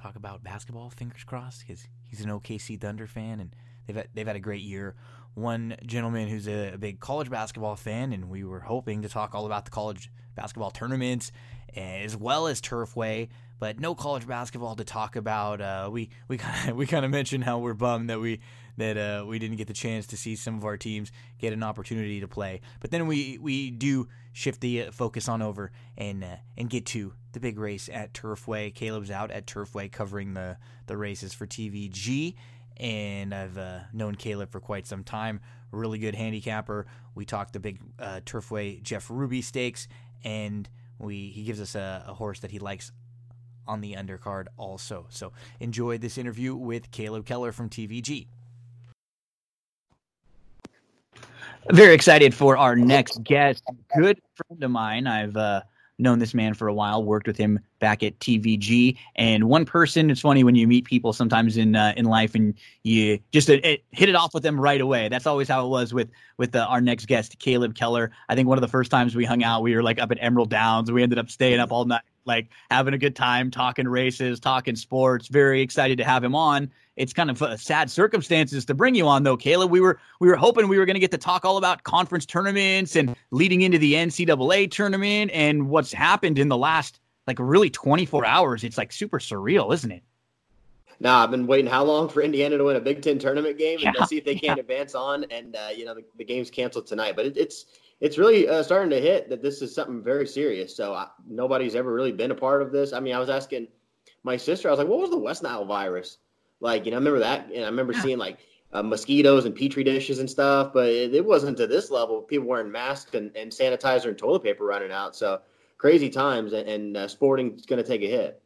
talk about basketball. Fingers crossed, because he's an OKC Thunder fan, and they've had, they've had a great year. One gentleman who's a, a big college basketball fan, and we were hoping to talk all about the college basketball tournaments as well as Turfway but no college basketball to talk about. Uh, we we kind of we kind of mentioned how we're bummed that we that uh, we didn't get the chance to see some of our teams get an opportunity to play. But then we we do shift the uh, focus on over and uh, and get to the big race at Turfway. Caleb's out at Turfway covering the the races for TVG, and I've uh, known Caleb for quite some time. Really good handicapper. We talked the big uh, Turfway Jeff Ruby Stakes, and we he gives us a, a horse that he likes on the undercard also. So enjoy this interview with Caleb Keller from TVG. Very excited for our next guest. Good friend of mine. I've uh, known this man for a while. Worked with him back at TVG. And one person. It's funny when you meet people sometimes in uh, in life, and you just uh, it, hit it off with them right away. That's always how it was with with uh, our next guest, Caleb Keller. I think one of the first times we hung out, we were like up at Emerald Downs. We ended up staying up all night like having a good time talking races, talking sports. Very excited to have him on. It's kind of uh, sad circumstances to bring you on though, Caleb. We were we were hoping we were going to get to talk all about conference tournaments and leading into the NCAA tournament and what's happened in the last like really 24 hours. It's like super surreal, isn't it? Nah, I've been waiting how long for Indiana to win a Big Ten tournament game and yeah, see if they can yeah. advance on. And uh, you know the, the game's canceled tonight, but it, it's it's really uh, starting to hit that this is something very serious. So I, nobody's ever really been a part of this. I mean, I was asking my sister, I was like, "What was the West Nile virus?" Like, you know, I remember that, and I remember yeah. seeing like uh, mosquitoes and petri dishes and stuff, but it, it, wasn't to this level. People wearing masks and, and sanitizer and toilet paper running out. So crazy times, and, and uh, sporting's going to take a hit.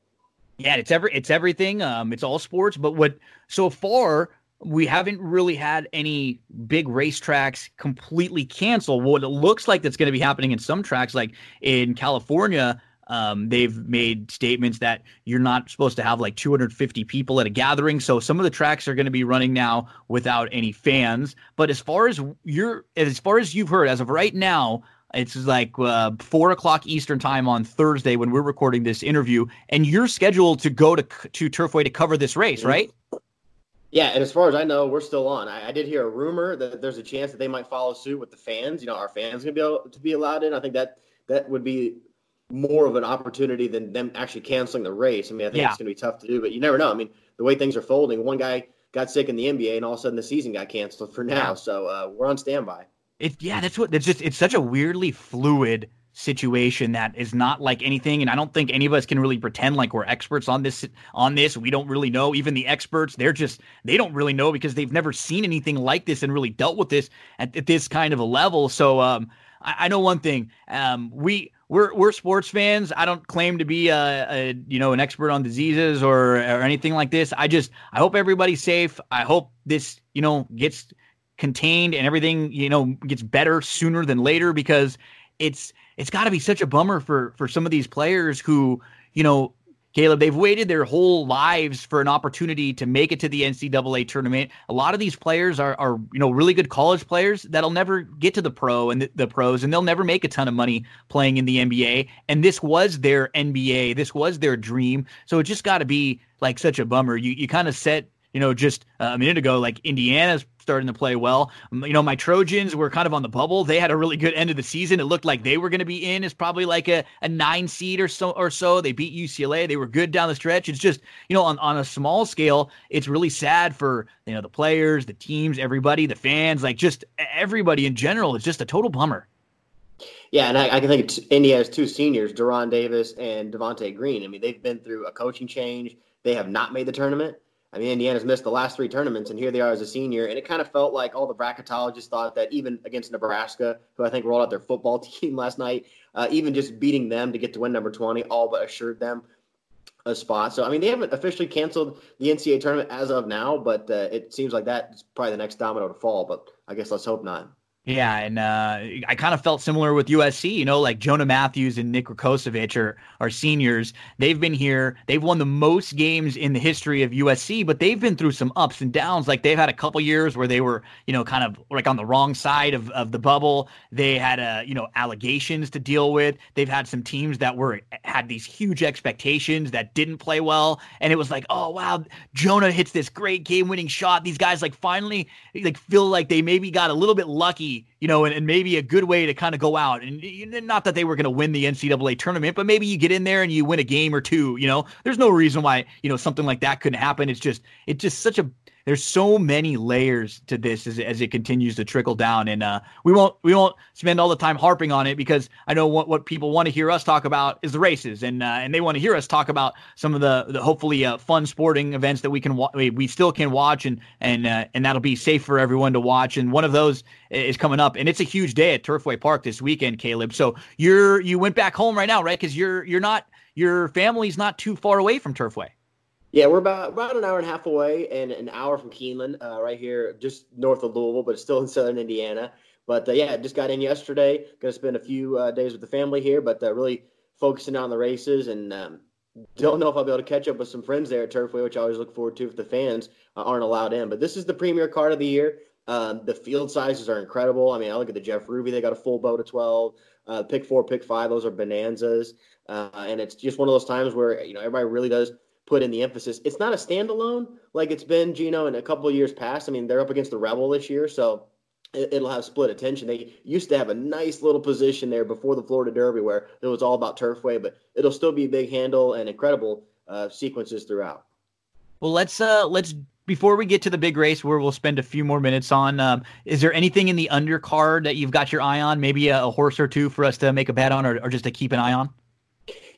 Yeah, it's every it's everything. Um, it's all sports, but what so far we haven't really had any big racetracks completely cancel. What it looks like that's going to be happening in some tracks, like in California, um, they've made statements that you're not supposed to have like 250 people at a gathering. So some of the tracks are going to be running now without any fans. But as far as you're, as far as you've heard, as of right now, it's like uh, four o'clock Eastern time on Thursday when we're recording this interview, and you're scheduled to go to to Turfway to cover this race, mm-hmm. right? Yeah, and as far as I know, we're still on. I, I, did hear a rumor that there's a chance that they might follow suit with the fans. You know, our fans gonna be able to be allowed in. I think that that would be more of an opportunity than them actually canceling the race. I mean, I think yeah. it's gonna be tough to do, but you never know. I mean, the way things are folding, one guy got sick in the NBA, and all of a sudden the season got canceled for now. So uh, we're on standby. It, yeah, that's what. It's just it's such a weirdly fluid situation that is not like anything and i don't think any of us can really pretend like we're experts on this on this we don't really know even the experts they're just they don't really know because they've never seen anything like this and really dealt with this at, at this kind of a level so um I, I know one thing um we we're we're sports fans. I don't claim to be a, a, you know an expert on diseases or or anything like this. I just I hope everybody's safe. I hope this you know gets contained and everything you know gets better sooner than later because it's it's got to be such a bummer for for some of these players who, you know, Caleb, they've waited their whole lives for an opportunity to make it to the NCAA tournament. A lot of these players are, are you know, really good college players that'll never get to the pro and the, the, pros, and they'll never make a ton of money playing in the NBA. And this was their NBA. This was their dream. So it just got to be like such a bummer. You you kind of set you know, just uh, a minute ago, like Indiana's starting to play well. You know, my Trojans were kind of on the bubble. They had a really good end of the season. It looked like they were going to be in as probably like a, a nine seed or so or so. They beat UCLA. They were good down the stretch. It's just, you know, on, on a small scale, it's really sad for, you know, the players, the teams, everybody, the fans, like just everybody in general. It's just a total bummer. Yeah, and I, I can think India has two seniors, De'Ron Davis and Devonte Green. I mean, they've been through a coaching change. They have not made the tournament. I mean, Indiana's missed the last three tournaments, and here they are as a senior. And it kind of felt like all the bracketologists thought that even against Nebraska, who I think rolled out their football team last night, uh, even just beating them to get to win number 20, all but assured them a spot. So, I mean, they haven't officially canceled the NCAA tournament as of now, but uh, it seems like that's probably the next domino to fall. But I guess let's hope not. Yeah, and uh, I kind of felt similar with USC. You know, like Jonah Mathews and Nick Rakocevic are, are seniors. They've been here. They've won the most games in the history of USC, but they've been through some ups and downs. Like they've had a couple years where they were, you know, kind of like on the wrong side of, of the bubble. They had, uh, you know, allegations to deal with. They've had some teams that were had these huge expectations that didn't play well, and it was like, oh wow, Jonah hits this great game winning shot. These guys like finally like feel like they maybe got a little bit lucky you know, and, and maybe a good way to kind of go out. And not that they were going to win the NCAA tournament, but maybe you get in there and you win a game or two. You know, there's no reason why you know something like that couldn't happen. It's just it's just such a there's so many layers to this as, as it continues to trickle down, and uh, we won't we won't spend all the time harping on it because I know what, what people want to hear us talk about is the races, and uh, and they want to hear us talk about some of the, the hopefully uh, fun sporting events that we can wa- we still can watch, and and uh, and that'll be safe for everyone to watch. And one of those is coming up, and it's a huge day at Turfway Park this weekend, Caleb. So you're you went back home right now, right? Because you're you're not your family's not too far away from Turfway. Yeah, we're about about an hour and a half away, and an hour from Keeneland, uh, right here, just north of Louisville, but it's still in southern Indiana. But uh, yeah, just got in yesterday. Going to spend a few uh, days with the family here, but uh, really focusing on the races, and um, don't know if I'll be able to catch up with some friends there at Turfway, which I always look forward to if the fans uh, aren't allowed in. But this is the premier card of the year. Um, the field sizes are incredible. I mean, I look at the Jeff Ruby; they got a full boat of twelve. Uh, pick four, pick five; those are bonanzas, and it's just one of those times where you know everybody really does put in the emphasis. It's not a standalone like it's been, Gino, in a couple of years past. I mean, they're up against the Rebel this year, so it, will have split attention. They used to have a nice little position there before the Florida Derby where it was all about Turfway, but it'll still be a big handle and incredible uh, sequences throughout. Well, let's uh, let's before we get to the big race where we'll spend a few more minutes on. Um, is there anything in the undercard that you've got your eye on? Maybe a, a horse or two for us to make a bet on, or, or just to keep an eye on?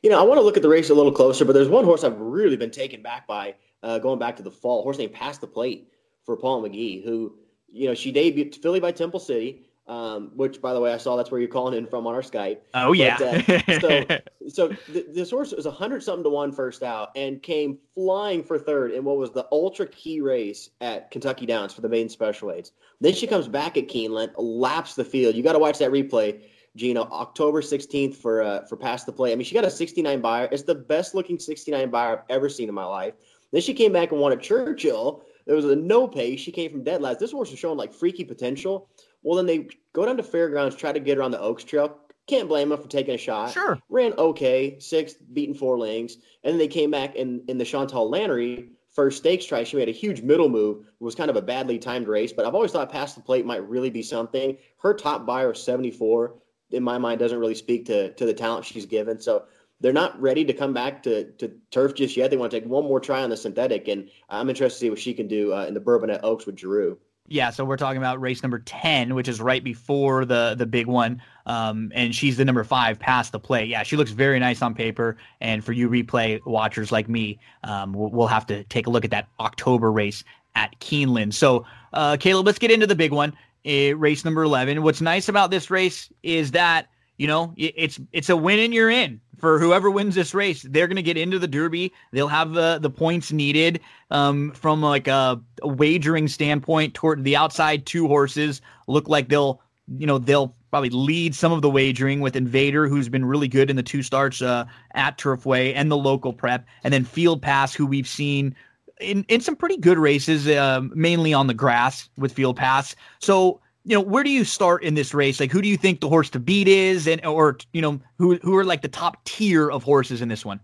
You know, I want to look at the race a little closer, but there's one horse I've really been taken back by uh, going back to the fall. Horse named Past the Plate for Paul McGee, who, you know, she debuted Filly by Temple City, um, which, by the way, I saw that's where you're calling in from on our Skype. Oh, yeah. But, uh, so so th- this horse was 100 something to one first out and came flying for third in what was the ultra key race at Kentucky Downs for the maiden special weights. Then she comes back at Keeneland, laps the field. You got to watch that replay Gino, October 16th for uh, for Past the Plate. I mean, she got a 69 Beyer. It's the best looking 69 Beyer I've ever seen in my life. Then she came back and won at Churchill. There was a no pay. She came from dead last. This horse was showing like freaky potential. Well, then they go down to fairgrounds, try to get her on the Oaks Trail. Can't blame them for taking a shot. Sure. Ran okay, sixth, beaten four lengths. And then they came back in, in the Chantal Lannery first stakes try. She made a huge middle move. It was kind of a badly timed race, but I've always thought past the plate might really be something. Her top Beyer 74 in my mind doesn't really speak to to the talent she's given. So they're not ready to come back to, to turf just yet. They want to take one more try on the synthetic, and I'm interested to see what she can do uh, in the Bourbonette Oaks with Giroux. Yeah, so we're talking about race number ten, which is right before the the big one, um, and she's the number five Past the Plate. Yeah, she looks very nice on paper, and for you replay watchers like me, um, we'll, we'll, have to take a look at that October race at Keeneland. So, uh, Caleb, let's get into the big one race number 11. What's nice about this race is that, you know, it's it's a win and you're in. For whoever wins this race, they're going to get into the Derby. They'll have the the points needed um, from like a, a wagering standpoint toward the outside two horses look like they'll, you know, they'll probably lead some of the wagering with Invader, who's been really good in the two starts uh, at Turfway and the local prep, and then Field Pass, who we've seen in, in some pretty good races, uh, mainly on the grass with Field Pass. So, you know, where do you start in this race? Like, who do you think the horse to beat is, and or you know, who who are like the top tier of horses in this one?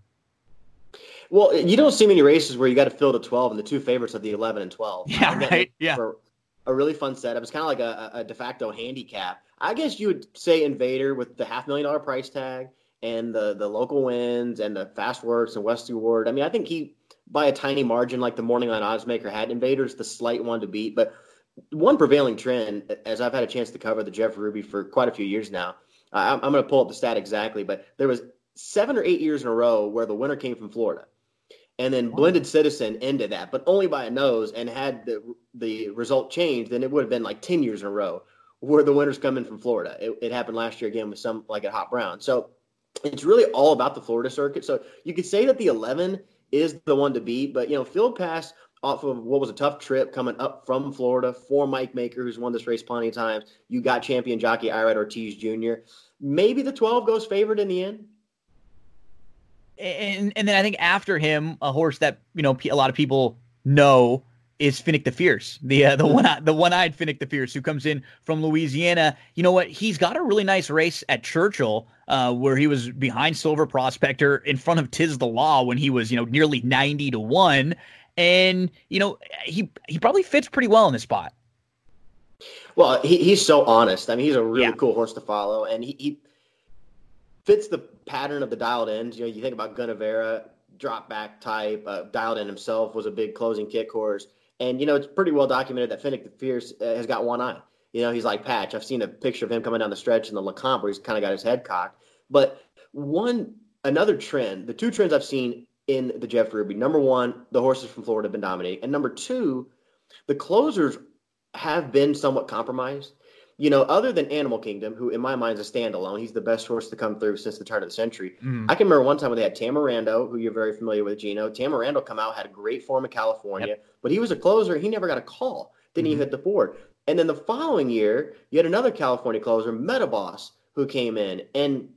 Well, you don't see many races where you got to fill the twelve, and the two favorites are the eleven and twelve. Yeah, right. Yeah, a really fun setup. It's kind of like a, a de facto handicap. I guess you would say Invader with the half million dollar price tag and the the local wins and the fast works and West Ward. I mean, I think he by a tiny margin, like the morning line odds maker had. Invaders the slight one to beat, but one prevailing trend, as I've had a chance to cover the Jeff Ruby for quite a few years now. I'm, I'm going to pull up the stat exactly, but there was seven or eight years in a row where the winner came from Florida, and then Blended Citizen ended that, but only by a nose. And had the the result changed, then it would have been like ten years in a row where the winners come in from Florida. It, it happened last year again with Somelikeithotbrown. So it's really all about the Florida circuit. So you could say that the 11 is the one to beat. But you know, Field Pass off of what was a tough trip coming up from Florida for Mike Maker, who's won this race plenty of times. You got champion jockey Irad Ortiz Jr. Maybe the 12 goes favored in the end. And and then I think after him, a horse that you know a lot of people know is Finnick the Fierce, the uh, the one the one eyed Finnick the Fierce, who comes in from Louisiana. You know what? He's got a really nice race at Churchill, uh, where he was behind Silver Prospector in front of Tiz the Law when he was you know nearly ninety to one, and you know he he probably fits pretty well in this spot. Well, he, he's so honest. I mean, he's a really yeah. cool horse to follow, and he, he fits the pattern of the Dialed Ins. You know, you think about Gunnevera, drop back type, uh, Dialed In himself was a big closing kick horse And you know, it's pretty well documented that Finnick the Fierce uh, has got one eye. You know, he's like Patch. I've seen a picture of him coming down the stretch in the Lecomte where he's kind of got his head cocked. But one another trend, the two trends I've seen in the Jeff Ruby. Number one, the horses from Florida have been dominating, and number two, the closers have been somewhat compromised. You know, other than Animal Kingdom, who in my mind is a standalone, he's the best horse to come through since the turn of the century. Mm. I can remember one time when they had Tamarando, who you're very familiar with, Gino. Tamarando come out, had a great form in California, Yep. but he was a closer. He never got a call. Didn't Mhm. even hit the board. And then the following year, you had another California closer, Metaboss, who came in, and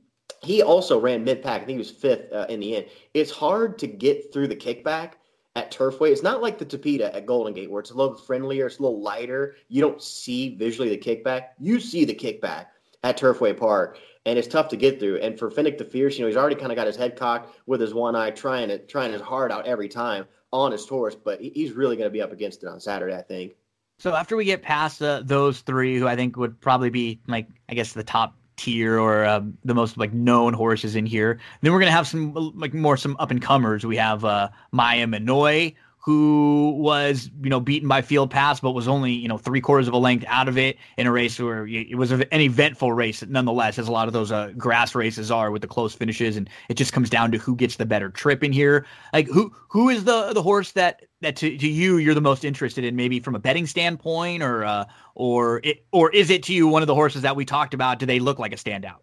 he also ran mid pack. I think he was fifth uh, in the end. It's hard to get through the kickback at Turfway. It's not like the Tapeta at Golden Gate, where it's a little friendlier, it's a little lighter. You don't see visually the kickback. You see the kickback at Turfway Park, and it's tough to get through. And for Finnick the Fierce, you know, he's already kind of got his head cocked with his one eye, trying to trying his heart out every time on his horse. But he's really going to be up against it on Saturday, I think. So after we get past uh, those three, who I think would probably be like, I guess the top tier or uh, the most like known horses in here, then we're gonna have some like more some up and comers. We have uh, Maya Minoy, who was you know beaten by Field Pass, but was only you know three quarters of a length out of it in a race where it was an eventful race nonetheless, as a lot of those uh, grass races are with the close finishes, and it just comes down to who gets the better trip in here. Like who who is the the horse that that to, to you you're the most interested in, maybe from a betting standpoint, or uh, or it or is it to you one of the horses that we talked about? Do they look like a standout?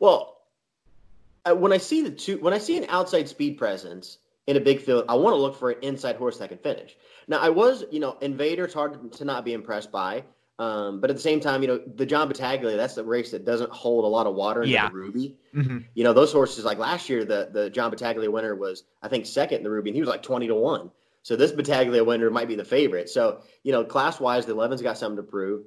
Well, when I see the two, when I see an outside speed presence in a big field, I want to look for an inside horse that can finish. Now, I was, you know, Invader's hard to not be impressed by, um, but at the same time, you know, the John Battaglia, that's the race that doesn't hold a lot of water in Yeah. the Ruby. Mm-hmm. You know, those horses like last year, the the John Battaglia winner was, I think, second in the Ruby, and he was like twenty to one. So this Battaglia winner might be the favorite. So you know, class wise, the 11's got something to prove.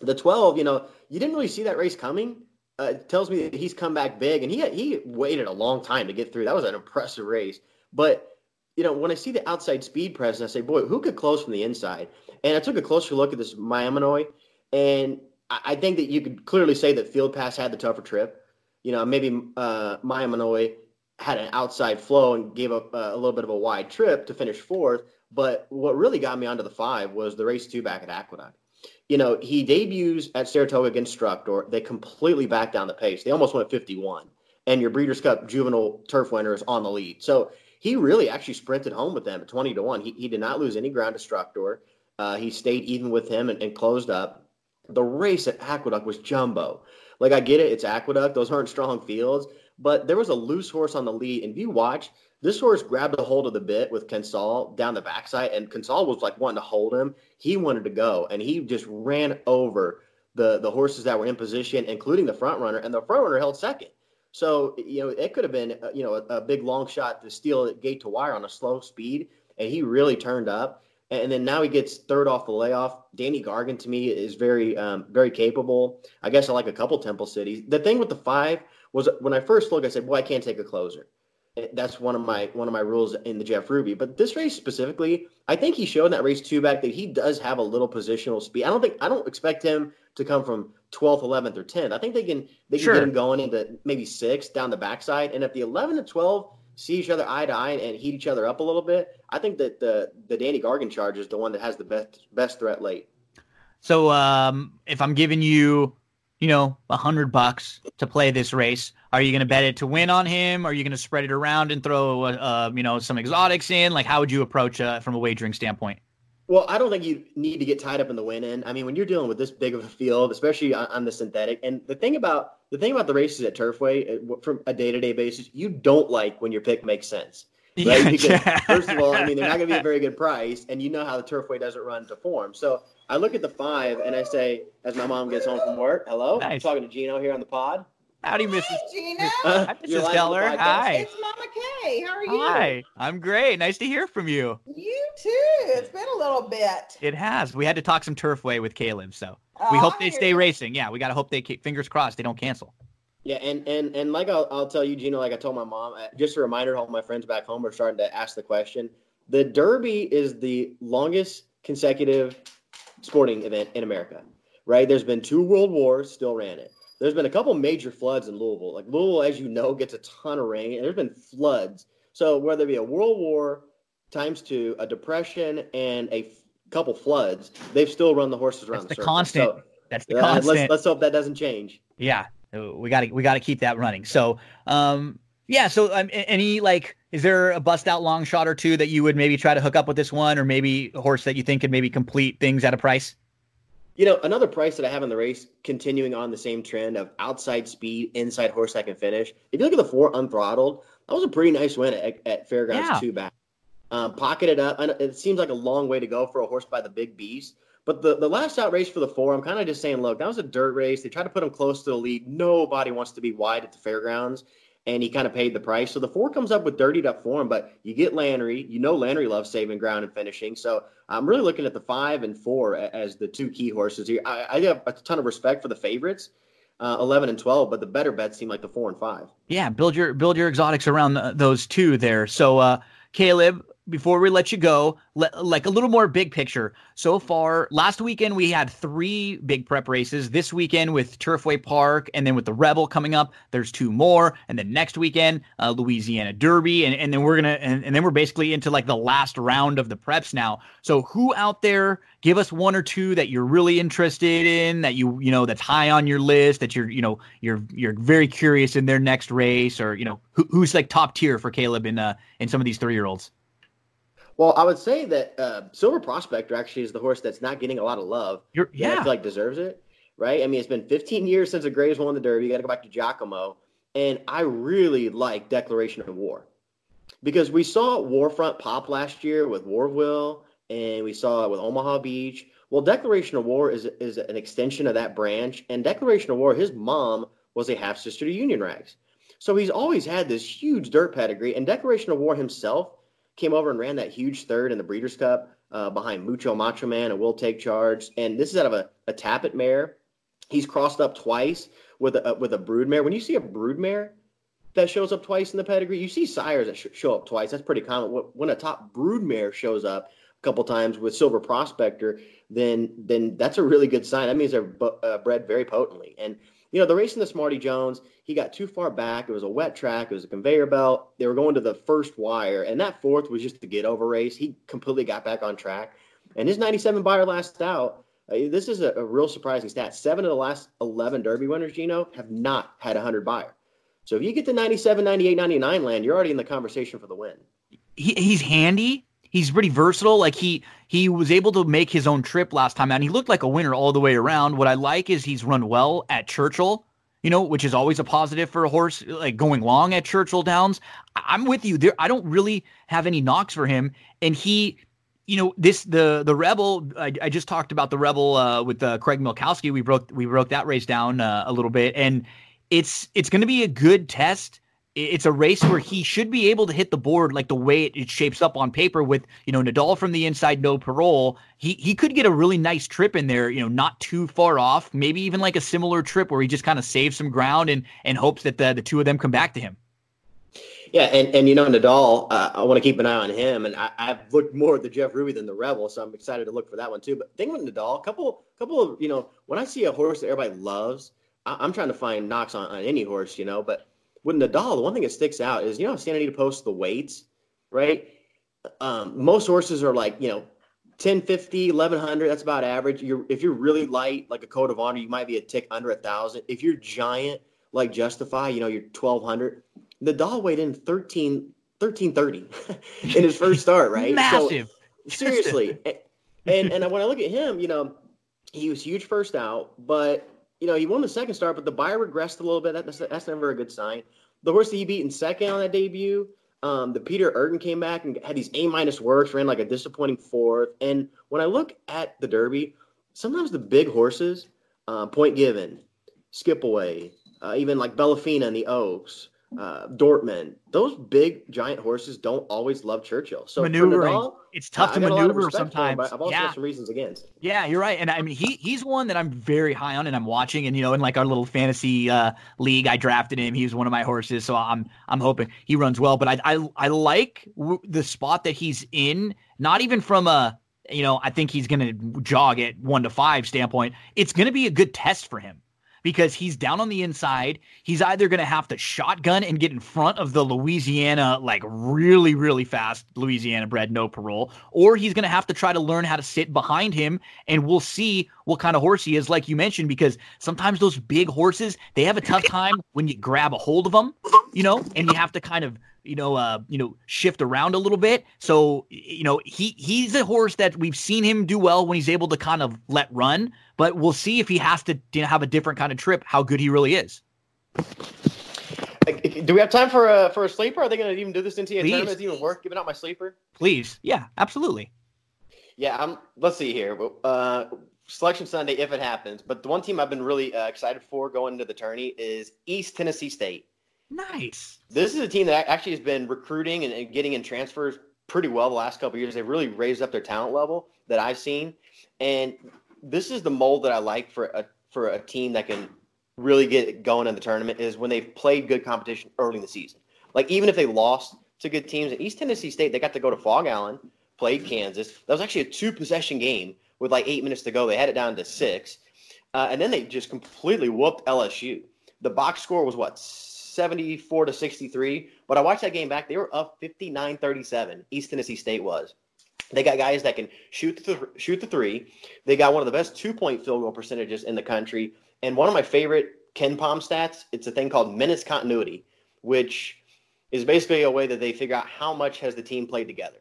The 12, you know, you didn't really see that race coming. Uh, it tells me that he's come back big, and he he waited a long time to get through. That was an impressive race. But you know, when I see the outside speed presence, I say, boy, who could close from the inside? And I took a closer look at this Miaminoy, and I, I think that you could clearly say that Field Pass had the tougher trip. You know, maybe uh, Miaminoy had an outside flow and gave up uh, a little bit of a wide trip to finish fourth. But what really got me onto the five was the race two back at Aqueduct. You know, he debuts at Saratoga against Structor. They completely backed down the pace. They almost went 51. And your Breeders' Cup juvenile turf winner is on the lead. So he really actually sprinted home with them at 20 to 1. He, he did not lose any ground to Structor. Uh, he stayed even with him and, and closed up. The race at Aqueduct was jumbo. Like, I get it, it's Aqueduct. Those aren't strong fields. But there was a loose horse on the lead. And if you watch, this horse grabbed a hold of the bit with Consol down the backside, and Consol was like wanting to hold him. He wanted to go, and he just ran over the the horses that were in position, including the front runner, and the front runner held second. So you know it could have been uh, you know a, a big long shot to steal gate to wire on a slow speed, and he really turned up. And then now he gets third off the layoff. Danny Gargan to me is very um, very capable. I guess I like a couple Temple cities. The thing with the five was when I first looked, I said, well, I can't take a closer." That's one of my one of my rules in the Jeff Ruby. But this race specifically, I think he showed in that race two back that he does have a little positional speed. I don't think I don't expect him to come from 12th, 11th, or 10th. I think they can they can Sure. get him going into maybe six down the backside. And if the 11 and 12 see each other eye to eye and heat each other up a little bit, I think that the the Danny Gargan charge is the one that has the best best threat late. So um, if I'm giving you, you know, a hundred bucks to play this race, are you going to bet it to win on him? Are you going to spread it around and throw, uh, uh, you know, some exotics in? Like, how would you approach uh, from a wagering standpoint? Well, I don't think you need to get tied up in the win in. I mean, when you're dealing with this big of a field, especially on, on the synthetic, and the thing about the thing about the races at Turfway, uh, from a day to day basis, you don't like when your pick makes sense. Right? Because first of all, I mean, they're not going to be a very good price, and you know how the Turfway doesn't run to form. So I look at the five and I say, as my mom gets home from work, hello, I'm talking to Gino here on the pod. Howdy, Mrs. Hi, Gina. Uh, Hi, you're Mrs. live Keller. Hi. It's Mama Kay. How are you? Hi. I'm great. Nice to hear from you. You too. It's been a little bit. It has. We had to talk some turfway with Caleb, so we Oh, hope I they stay you. racing. Yeah, we got to hope they keep fingers crossed they don't cancel. Yeah, and and and like I'll, I'll tell you, Gino, like I told my mom, uh, just a reminder, all my friends back home are starting to ask the question. The Derby is the longest consecutive sporting event in America, right? There's been two world wars, still ran it. There's been a couple major floods in Louisville. Like Louisville, as you know, gets a ton of rain, and there's been floods. So whether it be a world war times two, a depression, and a couple floods, they've still run the horses around That's the, circle. constant. So, That's the uh, constant. let's let's hope that doesn't change. Yeah, we got to we got to keep that running. So, um, yeah. So, um, any like, is there a bust out long shot or two that you would maybe try to hook up with this one, or maybe a horse that you think could maybe complete things at a price? You know, another price that I have in the race, continuing on the same trend of outside speed, inside horse that can finish. If you look at the four unthrottled, that was a pretty nice win at, at Fairgrounds Yeah. two back. Um, pocketed up, and it seems like a long way to go for a horse by the big beast. But the, the last out race for the four, I'm kind of just saying, look, that was a dirt race. They tried to put him close to the lead. Nobody wants to be wide at the fairgrounds, and he kind of paid the price. So the four comes up with dirtied up form, but you get Landry. You know Landry loves saving ground and finishing. So I'm really looking at the five and four as the two key horses here. I, I have a ton of respect for the favorites, uh, 11 and 12, but the better bets seem like the four and five. Yeah, build your build your exotics around th- those two there. So, uh, Caleb, before we let you go, le- like a little more big picture. So far, last weekend we had three big prep races. This weekend with Turfway Park, and then with the Rebel coming up, there's two more. And then next weekend, uh, Louisiana Derby, and, and then we're gonna and, and then we're basically into like the last round of the preps now. So who out there? Give us one or two that you're really interested in, that you you know that's high on your list, that you're you know you're you're very curious in their next race, or you know who, who's like top tier for Caleb in uh in some of these three year olds. Well, I would say that uh, Silver Prospector actually is the horse that's not getting a lot of love. You're that I feel like deserves it, right? I mean, it's been 15 years since the Grays won the Derby. You got to go back to Giacomo, and I really like Declaration of War because we saw War Front pop last year with War of Will, and we saw it with Omaha Beach. Well, Declaration of War is is an extension of that branch, and Declaration of War, his mom was a half sister to Union Rags, so he's always had this huge dirt pedigree. And Declaration of War himself came over and ran that huge third in the Breeders' Cup uh, behind Mucho Macho Man and Will Take Charge. And this is out of a, a Tapit mare. He's crossed up twice with a with a broodmare. When you see a brood mare that shows up twice in the pedigree, you see sires that sh- show up twice. That's pretty common. When- When a top brood mare shows up a couple times with Silver Prospector, then then that's a really good sign. That means they're bu- uh, bred very potently. And you know the race in the Smarty Jones, he got too far back. It was a wet track. It was a conveyor belt. They were going to the first wire, and that fourth was just the get over race. He completely got back on track, and his 97 Beyer last out. Uh, this is a, a real surprising stat. Seven of the last 11 Derby winners, Gino, have not had a 100 Beyer. So if you get to 97, 98, 99 land, you're already in the conversation for the win. he, he's handy. He's pretty versatile. Like he he was able to make his own trip last time out. And he looked like a winner all the way around. What I like is he's run well at Churchill, you know, which is always a positive for a horse like going long at Churchill Downs. I'm with you there. I don't really have any knocks for him. And he, you know, this the the Rebel. I, I just talked about the Rebel uh, with uh, Craig Milkowski. We broke we broke that race down uh, a little bit, and it's it's going to be a good test it's a race where he should be able to hit the board like the way it, shapes up on paper with you know Nadal from the inside no parole he he could get a really nice trip in there you know not too far off maybe even like a similar trip where he just kind of saves some ground and and hopes that the, the two of them come back to him Yeah, and, and you know Nadal, uh, I want to keep an eye on him, and I, I've looked more at the Jeff Ruby than the Rebel, so I'm excited to look for that one too. But think with Nadal, a couple, couple of you know, when I see a horse that everybody loves, I, I'm trying to find knocks on, on any horse, you know. But with Nadal, the one thing that sticks out is you know Santa Anita posts the weights, right? Um, most horses are like you know 1050 1100 that's about average. You're if you're really light like a code of honor you might be a tick under a thousand. If you're giant like justify you know you're 1200 Nadal weighed in 13 1330 in his first start right? Massive. so, seriously and and when i look at him you know he was huge first out but you know he won the second start but the Beyer regressed a little bit. That's, that's never a good sign the horse that he beat in second on that debut um, the Peter Erden came back and had these A minus works, ran like a disappointing fourth. And when I look at the Derby, sometimes the big horses, uh, Point Given, Skip Away, uh, even like Bellafina and the Oaks, uh, Dortmund, those big giant horses don't always love Churchill. So Maneuvering. Nadal, it's tough to got a lot of maneuver him, sometimes but I've also yeah got some reasons against. Yeah, you're right. And I mean, he he's one that I'm very high on, and I'm watching. And you know, in like our little fantasy uh, league, I drafted him. He was one of my horses, so I'm I'm hoping he runs well. But I I, I like w- the spot that he's in. Not even from a you know, I think he's going to jog at one to five standpoint. It's going to be a good test for him because he's down on the inside. He's either going to have to shotgun and get in front of the Louisiana, like really, really fast Louisiana bred, no parole, or he's going to have to try to learn how to sit behind him. And we'll see what kind of horse he is, like you mentioned, because sometimes those big horses, they have a tough time when you grab a hold of them, you know, and you have to kind of you know, uh, you know, shift around a little bit. So, you know, he he's a horse that we've seen him do well when he's able to kind of let run. But we'll see if he has to you know, have a different kind of trip, how good he really is. Do we have time for a for a sleeper? Are they going to even do this NCAA Please. tournament? Is it even worth giving out my sleeper? Please, yeah, absolutely. Yeah, I'm. Let's see here. Uh, Selection Sunday, if it happens. But the one team I've been really uh, excited for going into the tourney is East Tennessee State. Nice. This is a team that actually has been recruiting and, and getting in transfers pretty well the last couple years. They've really raised up their talent level that I've seen, and this is the mold that I like for a for a team that can really get going in the tournament is when they've played good competition early in the season. Like even if they lost to good teams at East Tennessee State, they got to go to Phog Allen, played Kansas. That was actually a two possession game with like eight minutes to go. They had it down to six, uh, and then they just completely whooped LSU. The box score was what 74 to 63. But I watched that game back. They were up 59 37. East Tennessee State was. They got guys that can shoot the shoot the three. They got one of the best two point field goal percentages in the country. And one of my favorite KenPom stats, it's a thing called minutes continuity, which is basically a way that they figure out how much has the team played together.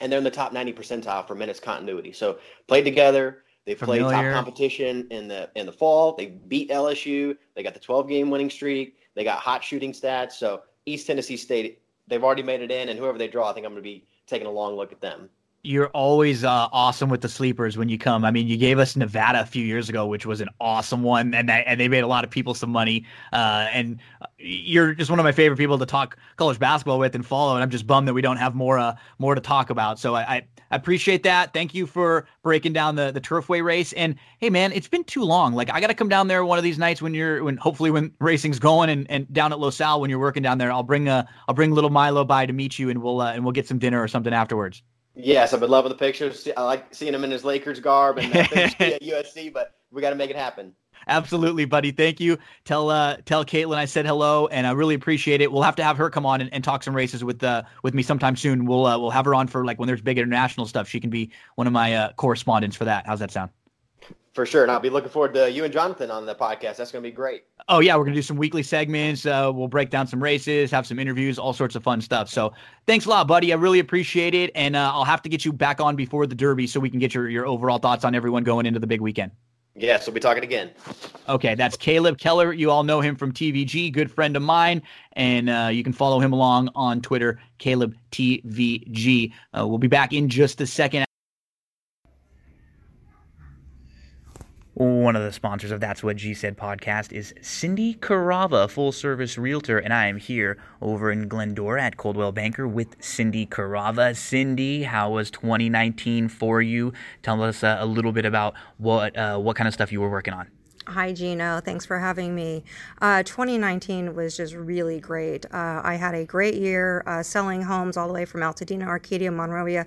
And they're in the top 90 percentile for minutes continuity. So played together, they played top competition in the in the fall. They beat LSU. They got the 12 game winning streak. They got hot shooting stats. So East Tennessee State, they've already made it in, and whoever they draw, I think I'm going to be taking a long look at them. You're always uh, awesome with the sleepers when you come. I mean, you gave us Nevada a few years ago, which was an awesome one, and that, and they made a lot of people some money. Uh, and you're just one of my favorite people to talk college basketball with and follow. And I'm just bummed that we don't have more uh, more to talk about. So I, I appreciate that. Thank you for breaking down the the Turfway race. And hey, man, it's been too long. Like I got to come down there one of these nights when you're when hopefully when racing's going and, and down at Los Al when you're working down there. I'll bring a I'll bring little Milo by to meet you and we'll uh, and we'll get some dinner or something afterwards. Yes, I've been loving the pictures. I like seeing him in his Lakers garb and at USC, but we got to make it happen. Absolutely, buddy. Thank you. Tell uh tell Caitlin I said hello, and I really appreciate it. We'll have to have her come on and, and talk some races with uh with me sometime soon. We'll uh, we'll have her on for like when there's big international stuff. She can be one of my uh, correspondents for that. How's that sound? For sure, and I'll be looking forward to you and Jonathan on the podcast. That's going to be great. Oh yeah, we're going to do some weekly segments. Uh, we'll break down some races, have some interviews, all sorts of fun stuff. So thanks a lot, buddy. I really appreciate it, and uh, I'll have to get you back on before the Derby so we can get your your overall thoughts on everyone going into the big weekend. Yes, we'll be talking again. Okay, that's Caleb Keller. You all know him from TVG, good friend of mine, and uh, you can follow him along on Twitter, Caleb TVG. Uh, we'll be back in just a second. One of the sponsors of That's What G Said podcast is Cindy Carava, full service realtor, and I am here over in Glendora at Coldwell Banker with Cindy Carava. Cindy, how was 2019 for you? Tell us uh, a little bit about what uh, what kind of stuff you were working on. Hi, Gino. Thanks for having me. Uh, 2019 was just really great. Uh, I had a great year uh, selling homes all the way from Altadena, Arcadia, Monrovia,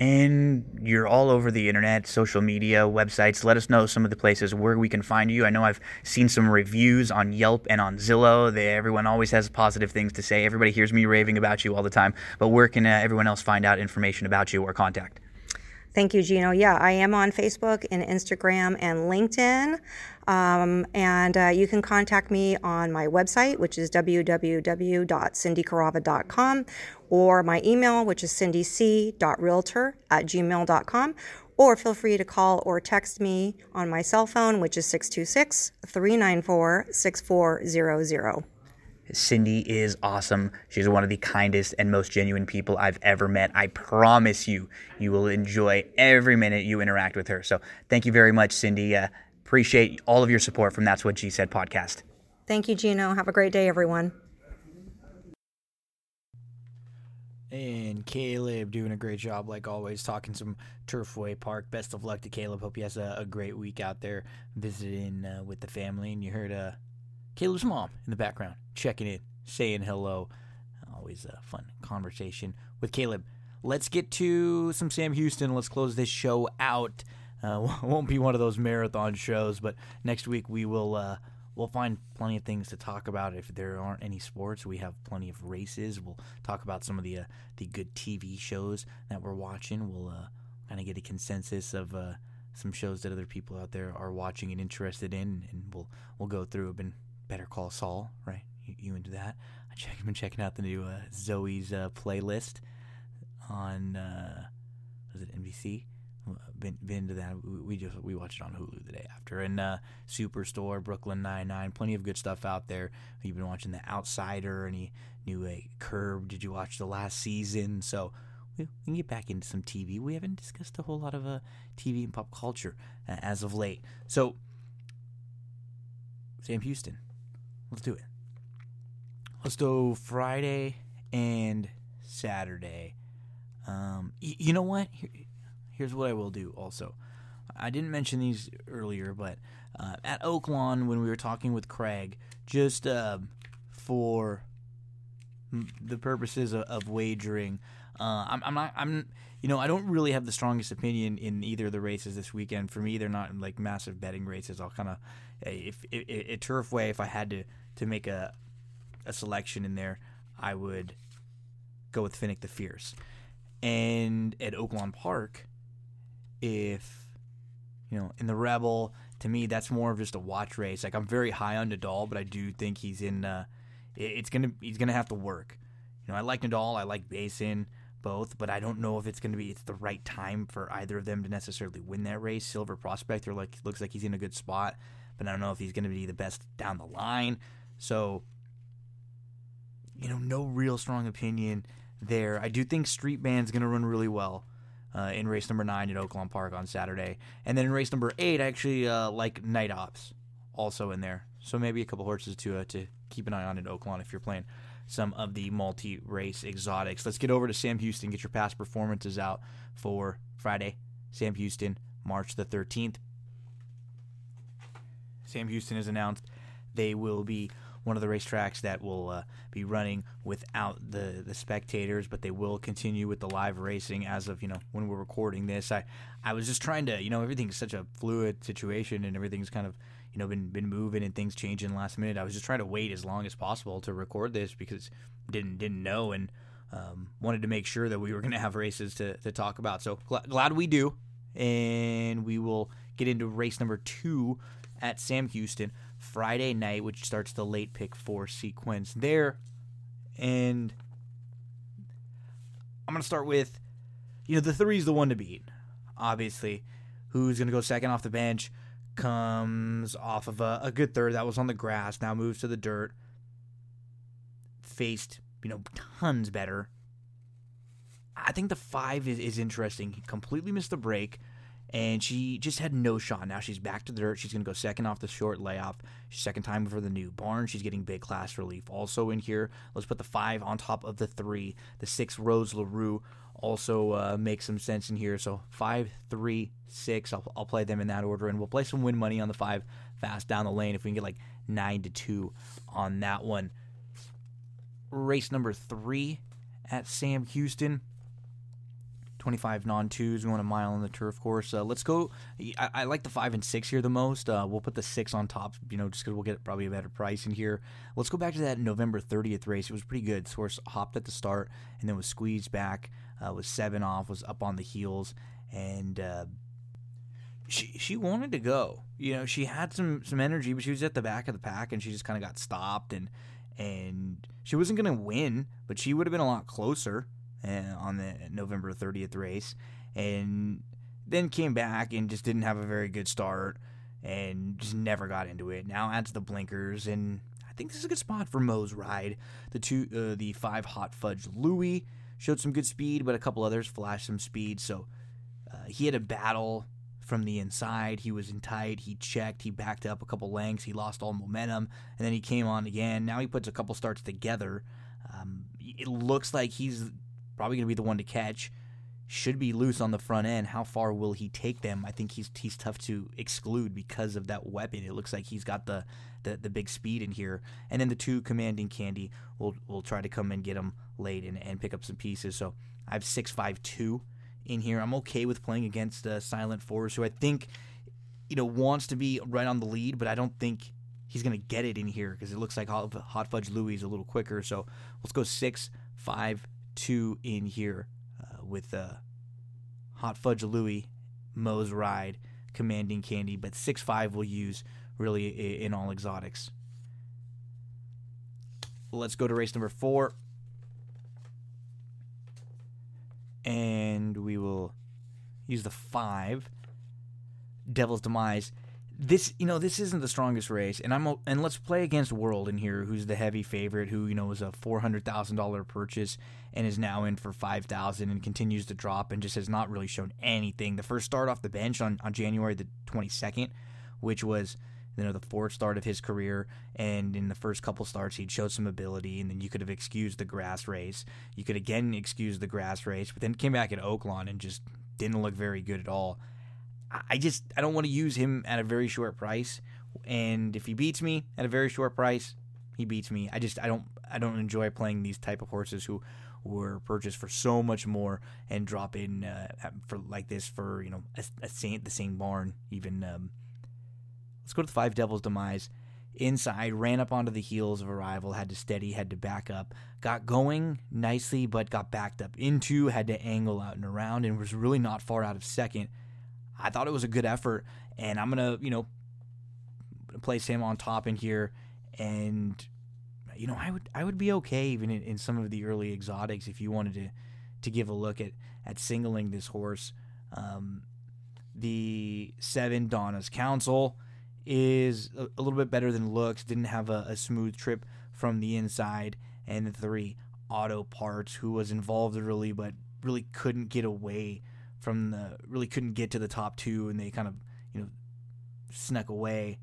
and you're all over the internet, social media, websites. Let us know some of the places where we can find you. I know I've seen some reviews on Yelp and on Zillow. They, everyone always has positive things to say. Everybody hears me raving about you all the time. But where can uh, everyone else find out information about you or contact? Thank you, Gino. Yeah, I am on Facebook and Instagram and LinkedIn. Um, and uh, you can contact me on my website, which is www.cindycarava.com, or my email, which is cindyc.realtor at gmail.com, or feel free to call or text me on my cell phone, which is 626 394 6400. Cindy is awesome. She's one of the kindest and most genuine people I've ever met. I promise you, you will enjoy every minute you interact with her. So thank you very much, Cindy. Uh, appreciate all of your support from That's What G Said podcast. Thank you, Gino. Have a great day, everyone. And Caleb doing a great job, like always, talking some Turfway Park. Best of luck to Caleb. Hope he has a, a great week out there visiting uh, with the family. And you heard uh, Caleb's mom in the background checking in, saying hello. Always a fun conversation with Caleb. Let's get to some Sam Houston. Let's close this show out. Uh, won't be one of those marathon shows, but next week we will uh, we'll find plenty of things to talk about. If there aren't any sports, we have plenty of races. We'll talk about some of the uh, the good TV shows that we're watching. We'll uh, kind of get a consensus of uh, some shows that other people out there are watching and interested in, and we'll we'll go through. I've been Better Call Saul, right? You, you into that? I check, I've been checking out the new uh, Zoey's uh, playlist on uh, was it NBC? Been, been to that. We just we watched it on Hulu the day after, and uh, Superstore, Brooklyn Nine Nine, plenty of good stuff out there. You've been watching The Outsider, any new uh, Curb? Did you watch the last season? So we can get back into some TV. We haven't discussed a whole lot of uh, TV and pop culture uh, as of late. So Sam Houston, let's do it. Let's do Friday and Saturday. Um, y- you know what? Here, here's what I will do also. I didn't mention these earlier, but uh, at Oaklawn when we were talking with Craig, just uh, for the purposes of, of wagering, uh, I'm, I'm, not. I'm. You know, I don't really have the strongest opinion in either of the races this weekend. For me, they're not like massive betting races. I'll kind of, if, if, if Turfway, if I had to to make a a selection in there, I would go with Finnick the Fierce. And at Oaklawn Park, if you know, in the Rebel, to me that's more of just a watch race. Like I'm very high on Nadal, but I do think he's in. Uh, it's gonna he's gonna have to work. You know, I like Nadal, I like Basin, both, but I don't know if it's gonna be it's the right time for either of them to necessarily win that race. Silver Prospector like looks like he's in a good spot, but I don't know if he's gonna be the best down the line. So, you know, no real strong opinion there. I do think Street Band's gonna run really well uh, in race number nine at Oaklawn Park on Saturday. And then in race number eight, I actually uh, like Night Ops also in there. So maybe a couple horses to uh, to keep an eye on at Oaklawn if you're playing some of the multi-race exotics. Let's get over to Sam Houston. Get your past performances out for Friday. Sam Houston, March the 13th. Sam Houston has announced they will be one of the racetracks that will uh, be running without the the spectators, but they will continue with the live racing as of you know when we're recording this. I I was just trying to you know everything's such a fluid situation and everything's kind of you know been been moving and things changing last minute. I was just trying to wait as long as possible to record this because didn't didn't know and um, wanted to make sure that we were going to have races to to talk about. So gl- glad we do, and we will get into race number two at Sam Houston Friday night, which starts the late pick four sequence there. And I'm going to start with, you know, the three is the one to beat, obviously. Who's going to go second off the bench? Comes off of a, a good third that was on the grass, now moves to the dirt. Faced, you know, tons better. I think the five is, is interesting. He completely missed the break and she just had no shot. Now she's back to the dirt. She's going to go second off the short layoff. Second time for the new barn. She's getting big class relief. Also in here, let's put the five on top of the three. The six Rose LaRue also uh, makes some sense in here. So five, three, six. I'll, I'll play them in that order, and we'll play some win money on the five fast down the lane if we can get like nine to two on that one. Race number three at Sam Houston. 25 non twos, going a mile on the turf course. Uh, let's go. I, I, like the five and six here the most. Uh, we'll put the six on top, you know, just because we'll get probably a better price in here. Let's go back to that November 30th race. It was pretty good. Source hopped at the start and then was squeezed back, uh, was seven off, was up on the heels, and uh, she she wanted to go. You know, she had some some energy, but she was at the back of the pack, and she just kind of got stopped, and and she wasn't going to win, but she would have been a lot closer uh, on the November 30th race, and then came back and just didn't have a very good start, and just never got into it. Now adds the blinkers, and I think this is a good spot for Mo's ride. The two, uh, the five hot fudge Louis showed some good speed, but a couple others flashed some speed, so. Uh, he had a battle from the inside. He was in tight. He checked. He backed up a couple lengths. He lost all momentum, and then he came on again. Now he puts a couple starts together. Um, it looks like he's probably going to be the one to catch. Should be loose on the front end. How far will he take them? I think he's he's tough to exclude because of that weapon. It looks like he's got the the, the big speed in here. And then the two commanding candy will will try to come and get him late and, and pick up some pieces. So I have six five two in here. I'm okay with playing against uh, Silent Force, who I think you know wants to be right on the lead, but I don't think he's going to get it in here because it looks like Hot, Hot Fudge Louis is a little quicker. So let's go six five two in here uh, with uh, Hot Fudge Louis, Mo's Ride, Commanding Candy, but six five we'll use really in all exotics. Let's go to race number four. and we will use the five. Devil's Demise. This, you know, this isn't the strongest race, and I'm and let's play against World in here, who's the heavy favorite, who you know was a four hundred thousand dollar purchase and is now in for five thousand and continues to drop and just has not really shown anything. The first start off the bench on on January the twenty second, which was you know the fourth start of his career and in the first couple starts he'd showed some ability and then you could have excused the grass race you could again excuse the grass race but then came back at oaklawn and just didn't look very good at all i just i don't want to use him at a very short price and if he beats me at a very short price he beats me i just i don't i don't enjoy playing these type of horses who were purchased for so much more and drop in uh, for like this for you know a, a same, the same barn even um, Let's go to the Five Devils demise. Inside, ran up onto the heels of arrival, had to steady, had to back up, got going nicely, but got backed up into, had to angle out and around, and was really not far out of second. I thought it was a good effort, and I'm gonna, you know, place him on top in here, and you know, I would I would be okay even in, in some of the early exotics if you wanted to to give a look at at singling this horse. Um, the seven Donna's Council is a, a, little bit better than looks. Didn't have a, a, smooth trip from the inside, and the three auto parts who was involved early but really couldn't get away from the really couldn't get to the top two, and they kind of you know snuck away.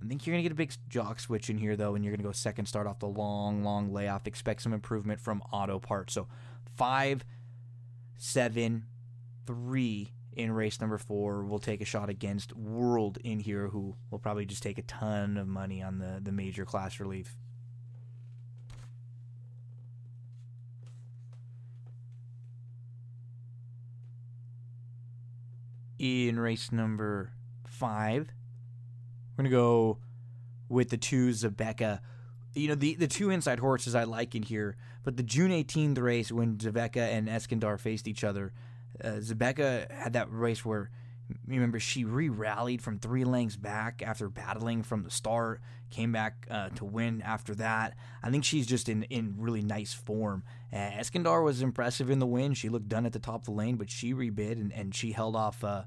I think you're gonna get a big jock switch in here though, and you're gonna go second start off the long, long layoff. Expect some improvement from auto parts. So five, seven, three in race number four. We'll take a shot against World in here, who will probably just take a ton of money on the, the major class relief. In race number five, we're going to go with the two Zabeka. You know, the, the two inside horses I like in here, but the June 18th race when Zabeka and Eskandar faced each other – uh, had that race where remember she re-rallied from three lengths back after battling from the start came back uh, to win after that. I think she's just in, in really nice form. Uh, eskandar was impressive in the win. She looked done at the top of the lane but she rebid and, and she held off uh,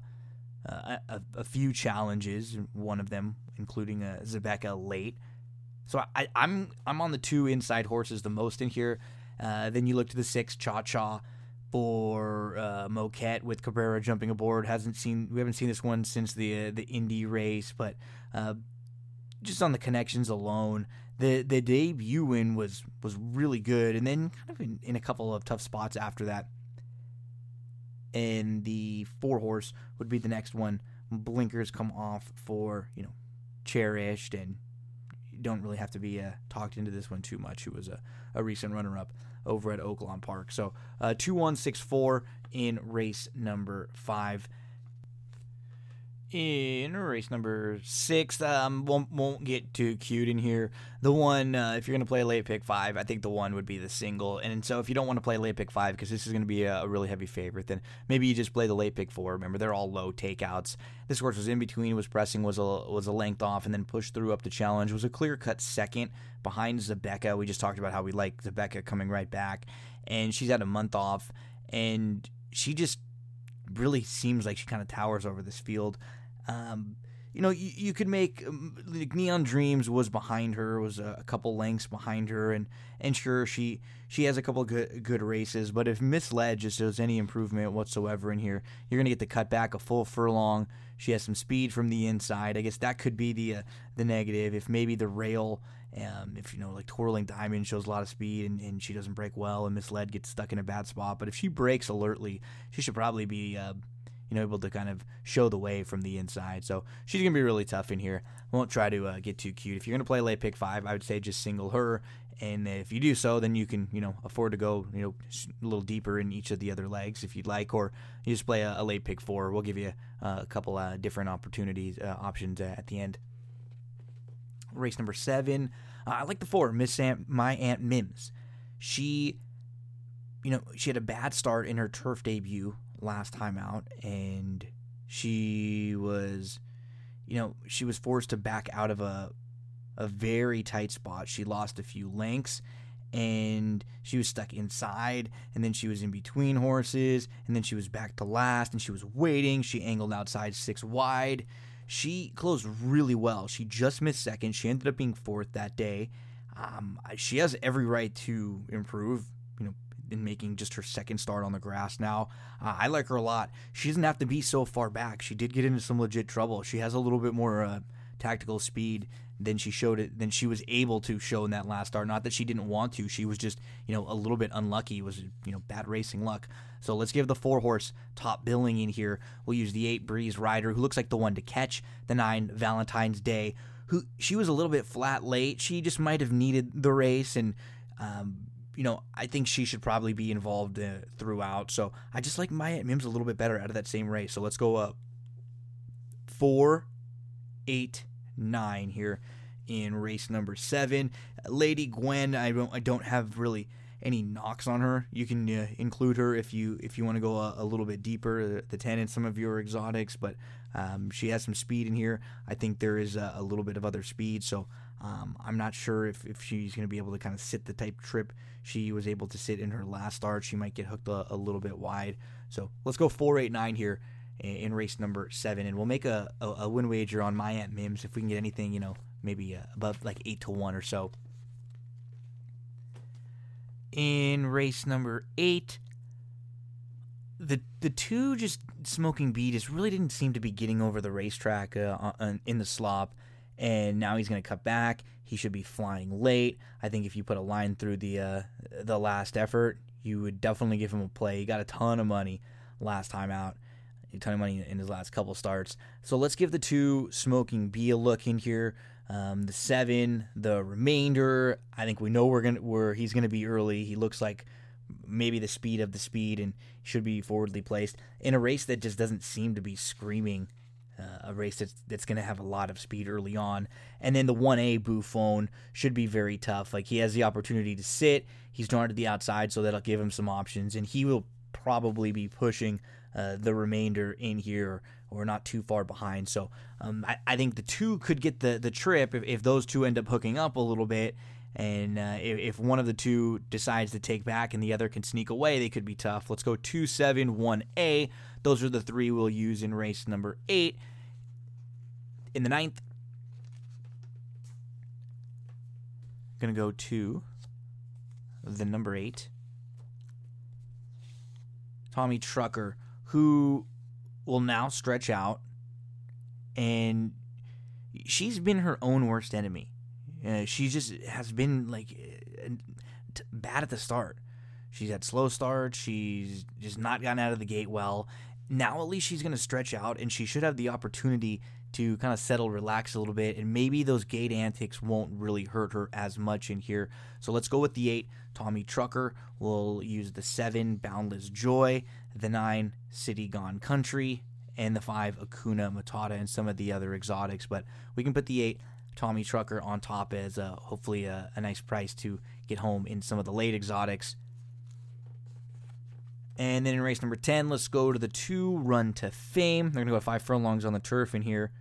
uh a, a, few challenges one of them including uh, zabeka late. So I, I'm I'm on the two inside horses the most in here. Uh, then you look to the six, Cha Cha for uh, Moquette with Cabrera jumping aboard. Hasn't seen we haven't seen this one since the uh, the Indy race, but uh, just on the connections alone, the the debut win was was really good, and then kind of in, in a couple of tough spots after that. And the four horse would be the next one. Blinkers come off for you know cherished, and don't really have to be uh, talked into this one too much. Who was a, a recent runner up over at Oaklawn Park. So uh, 2164 in race number five. In race number six. Um, won't won't get too cute in here. The one, uh, if you're gonna play late pick five, I think the one would be the single. And so if you don't want to play late pick five because this is gonna be a, really heavy favorite, then maybe you just play the late pick four. Remember, they're all low takeouts. This horse was in between, was pressing, was a was a length off, and then pushed through up the challenge. Was a clear cut second behind Zabeka. We just talked about how we like Zabeka coming right back, and she's had a month off, and she just really seems like she kind of towers over this field. Um, you know, you, you could make um, like Neon Dreams was behind her, was a, a, couple lengths behind her, and and sure she she has a couple good good races, but if Misled just shows any improvement whatsoever in here, you're gonna get the cutback a full furlong. She has some speed from the inside. I guess that could be the uh, the negative. If maybe the rail, um, if you know like twirling diamond shows a lot of speed and, and she doesn't break well, and Misled gets stuck in a bad spot. But if she breaks alertly, she should probably be. Uh, you know, able to kind of show the way from the inside. So she's going to be really tough in here. Won't try to uh, get too cute. If you're going to play late pick five, I would say just single her. And if you do so, then you can, you know, afford to go, you know, a little deeper in each of the other legs if you'd like, or you just play a, a late pick four. We'll give you uh, a couple uh, different opportunities, uh, options at the end. Race number seven. Uh, I like the four, Miss Aunt, My Aunt Mims. She, you know, she had a bad start in her turf debut last time out, and she was, you know, she was forced to back out of a a very tight spot. She lost a few lengths and she was stuck inside and then she was in between horses and then she was back to last and she was waiting. She angled outside 6 wide. She closed really well. She just missed second. She ended up being fourth that day. Um, she has every right to improve You know, in making just her second start on the grass now. Uh, I like her a lot. She doesn't have to be so far back. She did get into some legit trouble. She has a little bit more uh, tactical speed than she showed it than she was able to show in that last start. Not that she didn't want to. She was just you know a little bit unlucky. It was you know bad racing luck. So let's give the four horse top billing in here. We'll use the eight Breeze Rider, who looks like the one to catch the nine Valentine's Day. Who she was a little bit flat late. She just might have needed the race and. Um, you know, I think she should probably be involved uh, throughout. So I just like My Mims a little bit better out of that same race. So let's go up four, eight, nine here in race number seven. Lady Gwen, I don't, I don't have really any knocks on her. You can uh, include her if you if you want to go a, a, little bit deeper, the, the ten in some of your exotics. But um, she has some speed in here. I think there is a, a little bit of other speed. So um, I'm not sure if, if she's going to be able to kind of sit the type trip she was able to sit in her last start. She might get hooked a, a little bit wide. So let's go 489 here in, race number seven, and we'll make a, a, a, win wager on my Aunt Mims if we can get anything, you know, maybe uh, above like 8 to 1 or so. In race number eight, the the two just smoking beat just really didn't seem to be getting over the racetrack uh, on, in the slop and now he's going to cut back. He should be flying late. I think if you put a line through the uh, the last effort, you would definitely give him a play. He got a ton of money last time out, ton of money in his last couple starts. So let's give the two smoking B a look in here. Um, the seven, the remainder. I think we know we're gonna where he's gonna be early. He looks like maybe the speed of the speed and should be forwardly placed in a race that just doesn't seem to be screaming uh, a race that's, that's going to have a lot of speed early on. And then the 1A Buffon should be very tough. Like he has the opportunity to sit. He's drawn to the outside, so that'll give him some options. And he will probably be pushing uh, the remainder in here or not too far behind. So um, I, I, think the two could get the, the trip if, if those two end up hooking up a little bit. And uh, if, if, one of the two decides to take back and the other can sneak away, they could be tough. Let's go 2 7 1A. Those are the three we'll use in race number eight. In the ninth, going to go to the number eight, Tommy Trucker, who will now stretch out, and she's been her own worst enemy. Uh, she just has been like uh, bad at the start. She's had slow starts. She's just not gotten out of the gate well, now at least she's going to stretch out and she should have the opportunity to kind of settle, relax a little bit, and maybe those gate antics won't really hurt her as much in here. So let's go with the eight, Tommy Trucker. We'll use the seven, Boundless Joy, the nine, City Gone Country, and the five Akuna Matata and some of the other exotics. But we can put the eight Tommy Trucker on top as uh, hopefully a, a nice price to get home in some of the late exotics. And then in race number 10, let's go to the two Run to Fame. They're going to go five furlongs on the turf in here.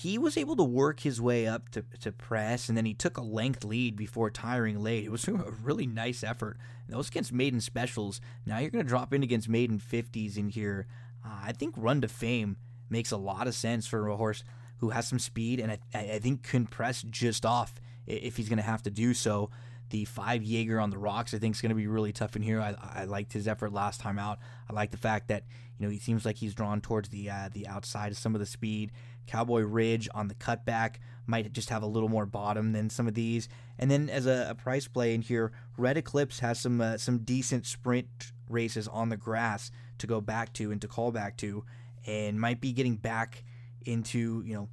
He was able to work his way up to, to press, and then he took a length lead before tiring late. It was a really nice effort. That was against maiden specials. Now you're going to drop in against maiden 50s in here. Uh, I think Run to Fame makes a lot of sense for a horse who has some speed and I, I think can press just off if he's going to have to do so. The five Jaeger on the rocks, I think, is going to be really tough in here. I, I liked his effort last time out. I like the fact that you know he seems like he's drawn towards the uh, the outside of some of the speed. Cowboy Ridge on the cutback might just have a little more bottom than some of these. And then as a, a price play in here, Red Eclipse has some uh, some decent sprint races on the grass to go back to and to call back to, and might be getting back into you know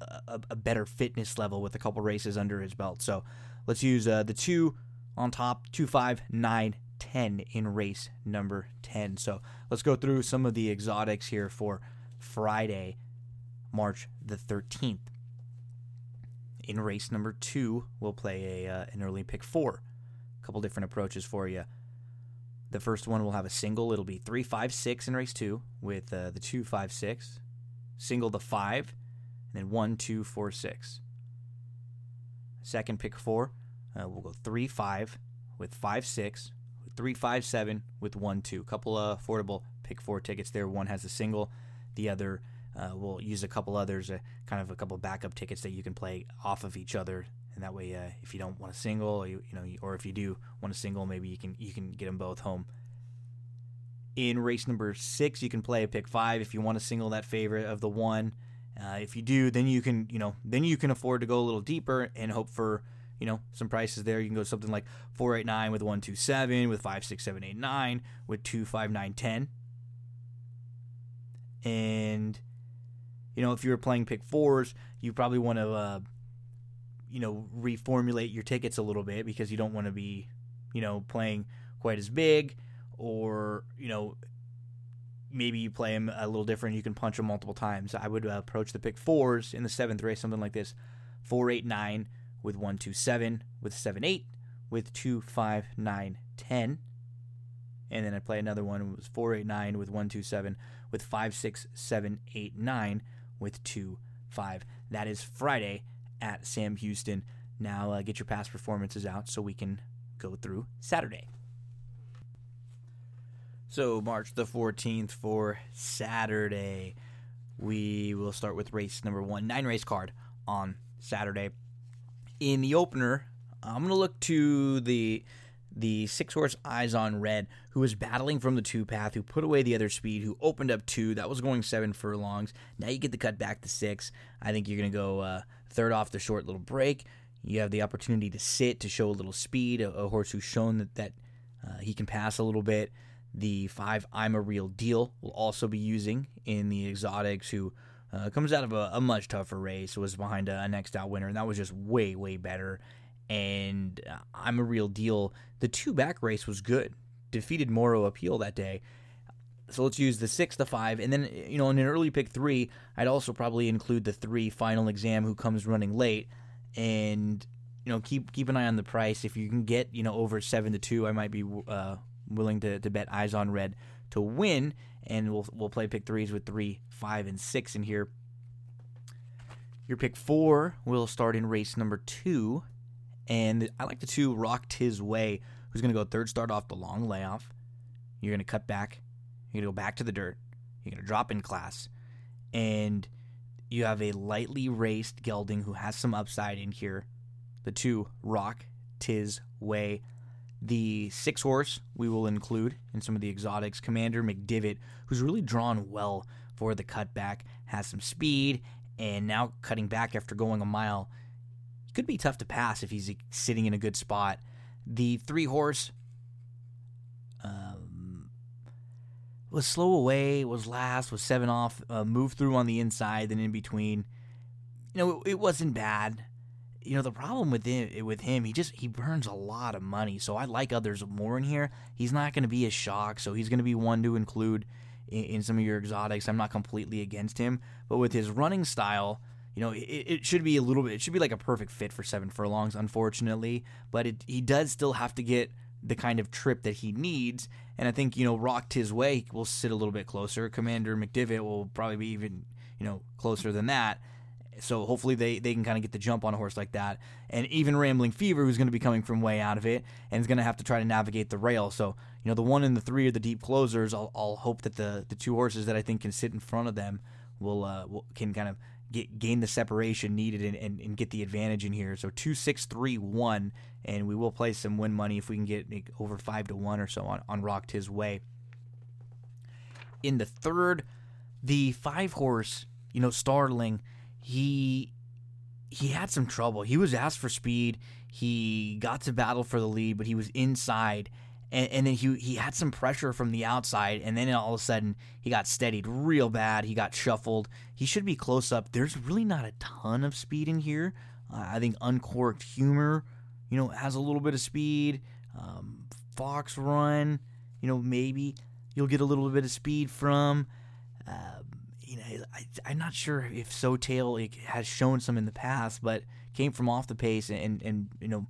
a, a better fitness level with a couple races under his belt. So let's use uh, the two on top, two, five, nine, 10 in race number 10. So let's go through some of the exotics here for Friday, March the 13th. In race number two, we'll play a uh, an early pick four. A couple different approaches for you. The first one will have a single. It'll be three, five, six in race two with uh, the two, five, six. Single the five, and then one, two, four, six. Second pick four, uh, we'll go three, five with five, six, three, five, seven with one, two. Couple of affordable pick four tickets there. One has a single, the other uh, we'll use a couple others, uh, kind of a couple backup tickets that you can play off of each other, and that way, uh, if you don't want a single, or you, you know, or if you do want a single, maybe you can you can get them both home. In race number six, you can play a pick five if you want to single that favorite of the one. Uh, if you do, then you can, you know, then you can afford to go a little deeper and hope for, you know, some prices there. You can go something like four eight nine with one two seven, with five six seven eight nine, with two five nine ten, and you know, if you were playing pick fours, you probably want to, uh, you know, reformulate your tickets a little bit because you don't want to be, you know, playing quite as big, or you know, maybe you play them a little different. You can punch them multiple times. I would uh, approach the pick fours in the seventh race, something like this: four, eight, nine with one, two, seven, with seven, eight, with two, five, nine, ten. And then I play another one. It was four, eight, nine with one, two, seven, with five, six, seven, eight, nine, with two, five. That is Friday at Sam Houston. Now uh, get your past performances out so we can go through Saturday. So, March the 14th for Saturday, we will start with race number one, nine race card on Saturday. In the opener, I'm going to look to the the six horse Eyes on Red, who was battling from the two path, who put away the other speed, who opened up two. That was going seven furlongs. Now you get the cut back to six. I think you're going to go uh, third off the short little break. You have the opportunity to sit to show a little speed, a, a horse who's shown that, that uh, he can pass a little bit. The five I'm a Real Deal will also be using in the exotics, who uh, comes out of a, a, much tougher race, was behind a, a next out winner, and that was just way, way better. And uh, I'm a Real Deal. The two back race was good, defeated Moro Appeal that day. So let's use the six, the five, and then you know in an early pick three, I'd also probably include the three final exam who comes running late, and you know keep keep an eye on the price. If you can get you know over seven to two, I might be uh, willing to, to bet eyes on red to win, and we'll we'll play pick threes with three, five, and six in here. Your pick four will start in race number two, and I like the two Rock Tis Way, who's going to go third start off the long layoff. You're going to cut back. You're going to go back to the dirt. You're going to drop in class, and you have a lightly raced gelding who has some upside in here. The two Rock Tis Way the six horse we will include in some of the exotics. Commander McDivitt, who's really drawn well for the cutback, has some speed, and now cutting back after going a mile. Could be tough to pass if he's sitting in a good spot. The three horse um, was slow away, was last, was seven off, uh, moved through on the inside, then in between. You know, it, it wasn't bad you know the problem with him with him he just he burns a lot of money so i like others more in here he's not going to be a shock so he's going to be one to include in, in some of your exotics. I'm not completely against him, but with his running style, you know, it, it, should be a little bit. It should be like a perfect fit for seven furlongs, unfortunately. But it, he does still have to get the kind of trip that he needs. And I think you know, rocked his way will sit a little bit closer. Commander McDivitt will probably be even you know closer than that. So hopefully they, they can kind of get the jump on a horse like that. And even Rambling Fever, who's going to be coming from way out of it and is going to have to try to navigate the rail. So, you know, the one and the three are the deep closers. I'll, I'll hope that the, the two horses that I think can sit in front of them will, uh, will can kind of get, gain the separation needed and, and, and, get the advantage in here. So two, six, three, one, and we will play some win money if we can get over five to one or so on, on Rocked His Way. In the third, the five horse, you know, Starling – he he had some trouble. He was asked for speed. He got to battle for the lead, but he was inside. And, and, then he he had some pressure from the outside, and then all of a sudden he got steadied real bad. He got shuffled. He should be close up. There's really not a ton of speed in here. Uh, I think Uncorked Humor, you know, has a little bit of speed. Um, Fox Run, you know, maybe you'll get a little bit of speed from. Uh, you know, I, am not sure if So Sotail has shown some in the past, but came from off the pace and and you know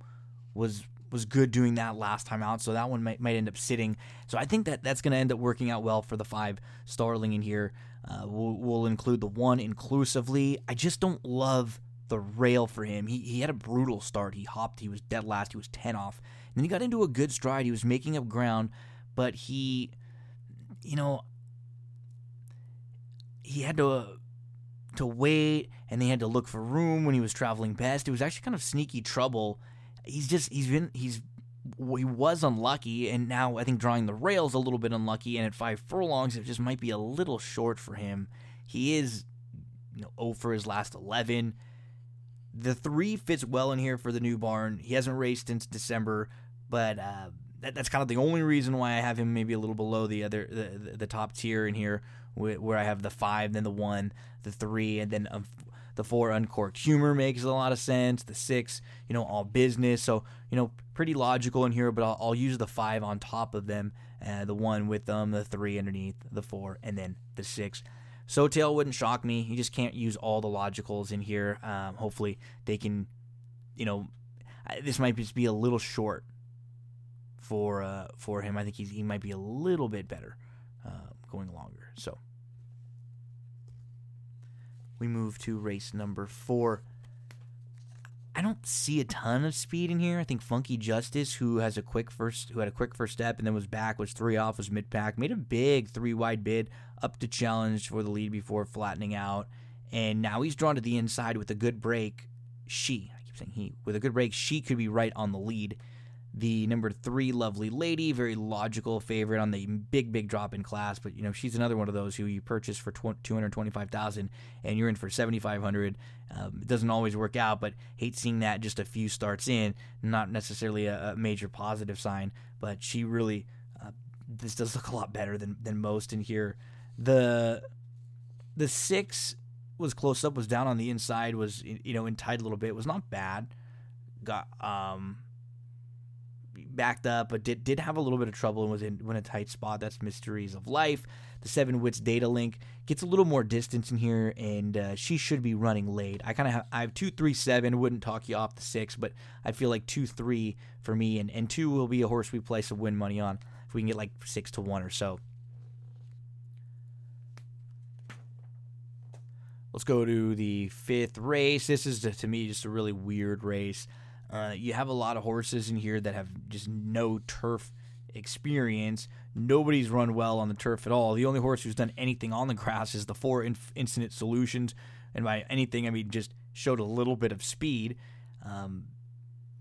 was was good doing that last time out. So that one might, might end up sitting. So I think that that's going to end up working out well for the five Starling in here. Uh, we'll, we'll include the one inclusively. I just don't love the rail for him. He, he had a brutal start. He hopped. He was dead last. He was 10 off. And then he got into a good stride. He was making up ground, but he, you know, he had to to wait and they had to look for room when he was traveling best. It was actually kind of sneaky trouble. He's just he's been he's he was unlucky and now I think drawing the rails a little bit unlucky and at five furlongs it just might be a little short for him. He is you know 0 for his last 11. The 3 fits well in here for the new barn. He hasn't raced since December, but uh, that, that's kind of the only reason why I have him maybe a little below the other the, the top tier in here where I have the five, then the one, the three, and then um, the four uncorked humor makes a lot of sense. The six, you know, all business. So, you know, pretty logical in here, but I'll, I'll use the five on top of them, uh, the one with them, the three underneath, the four, and then the six. Sotail wouldn't shock me. You just can't use all the logicals in here. Um, hopefully, they can, you know, this might just be a little short for uh, for him. I think he's, he might be a little bit better uh, going longer. So we move to race number four. I don't see a ton of speed in here. I think Funky Justice, who has a quick first, who had a quick first step and then was back, was three off, was mid pack, made a big three wide bid up to challenge for the lead before flattening out, and now he's drawn to the inside with a good break. She, I keep saying he, with a good break, she could be right on the lead the number three lovely lady, very logical favorite on the big big drop in class. But you know she's another one of those who you purchase for two hundred twenty five thousand and you're in for seventy five hundred. Um, it doesn't always work out, but hate seeing that just a few starts in. Not necessarily a, a major positive sign, but she really uh, this does look a lot better than than most in here. The the six was close up, was down on the inside, was you know in tight a little bit, was not bad. Got um backed up, but did did have a little bit of trouble and was in, in a tight spot. That's Mysteries of Life. The Seven Wits data link gets a little more distance in here, and uh, she should be running late. I kind of have I have two three seven. Wouldn't talk you off the six, but I feel like two three for me, and and two will be a horse we play some win money on if we can get like six to one or so. Let's go to the fifth race. This is to me just a really weird race. Uh, you have a lot of horses in here that have just no turf experience. Nobody's run well on the turf at all. The only horse who's done anything on the grass is the four inf- Infinite Solutions, and by anything I mean just showed a little bit of speed. Um,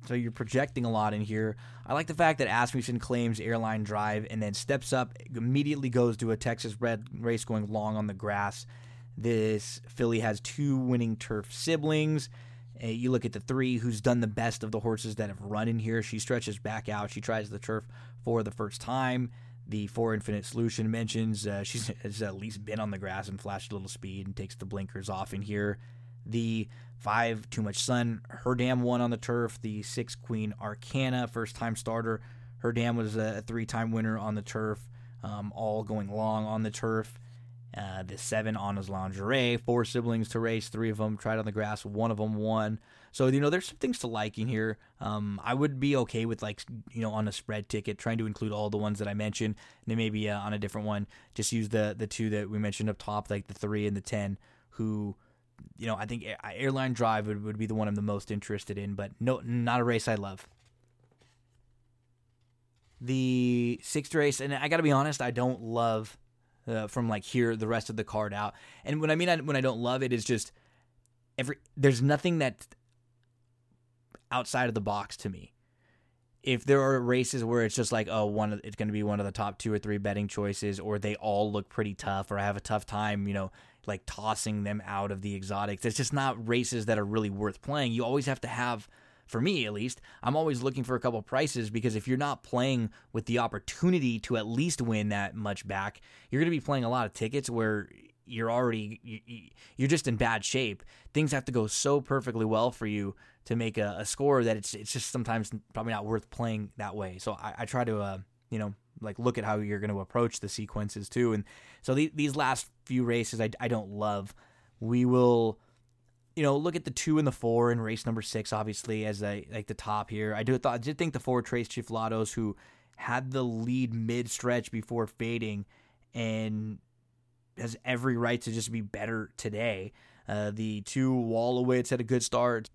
so you're projecting a lot in here. I like the fact that Asmussen claims airline drive and then steps up, immediately goes to a Texas bred race going long on the grass. This filly has two winning turf siblings. Uh, you look at the three who's done the best of the horses that have run in here. She stretches back out. She tries the turf for the first time. The four infinite solution mentions uh, she's has at least been on the grass and flashed a little speed and takes the blinkers off in here. The five too much sun. Her dam won on the turf. The six queen Arcana first time starter. Her dam was a three time winner on the turf. um, all going long on the turf. Uh, the seven on his lingerie, four siblings to race, three of them tried on the grass, one of them won. So you know, there's some things to liking here. Um, I would be okay with like you know on a spread ticket, trying to include all the ones that I mentioned, and then maybe uh, on a different one, just use the the two that we mentioned up top, like the three and the ten, who. You know, I think Airline Drive would, would be the one I'm the most interested in, but no, not a race I love the sixth race, and I got to be honest, I don't love uh, from like here the rest of the card out. And when I mean I, when I don't love it is just every there's nothing that outside of the box to me. If there are races where it's just like oh one of, it's going to be one of the top two or three betting choices, or they all look pretty tough, or I have a tough time, you know, like tossing them out of the exotics. It's just not races that are really worth playing. You always have to have for me at least, I'm always looking for a couple prices because if you're not playing with the opportunity to at least win that much back, you're going to be playing a lot of tickets where you're already you're just in bad shape. Things have to go so perfectly well for you to make a, a score that it's it's just sometimes probably not worth playing that way. So I, I try to uh, you know like look at how you're going to approach the sequences too. And so the, these last few races I, I don't love. We will you know, look at the two and the four in race number six, obviously as a, like the top here. I do thought I did think the four Tres Chiflados who had the lead mid stretch before fading and has every right to just be better today. Uh, the two Wallowitz had a good start,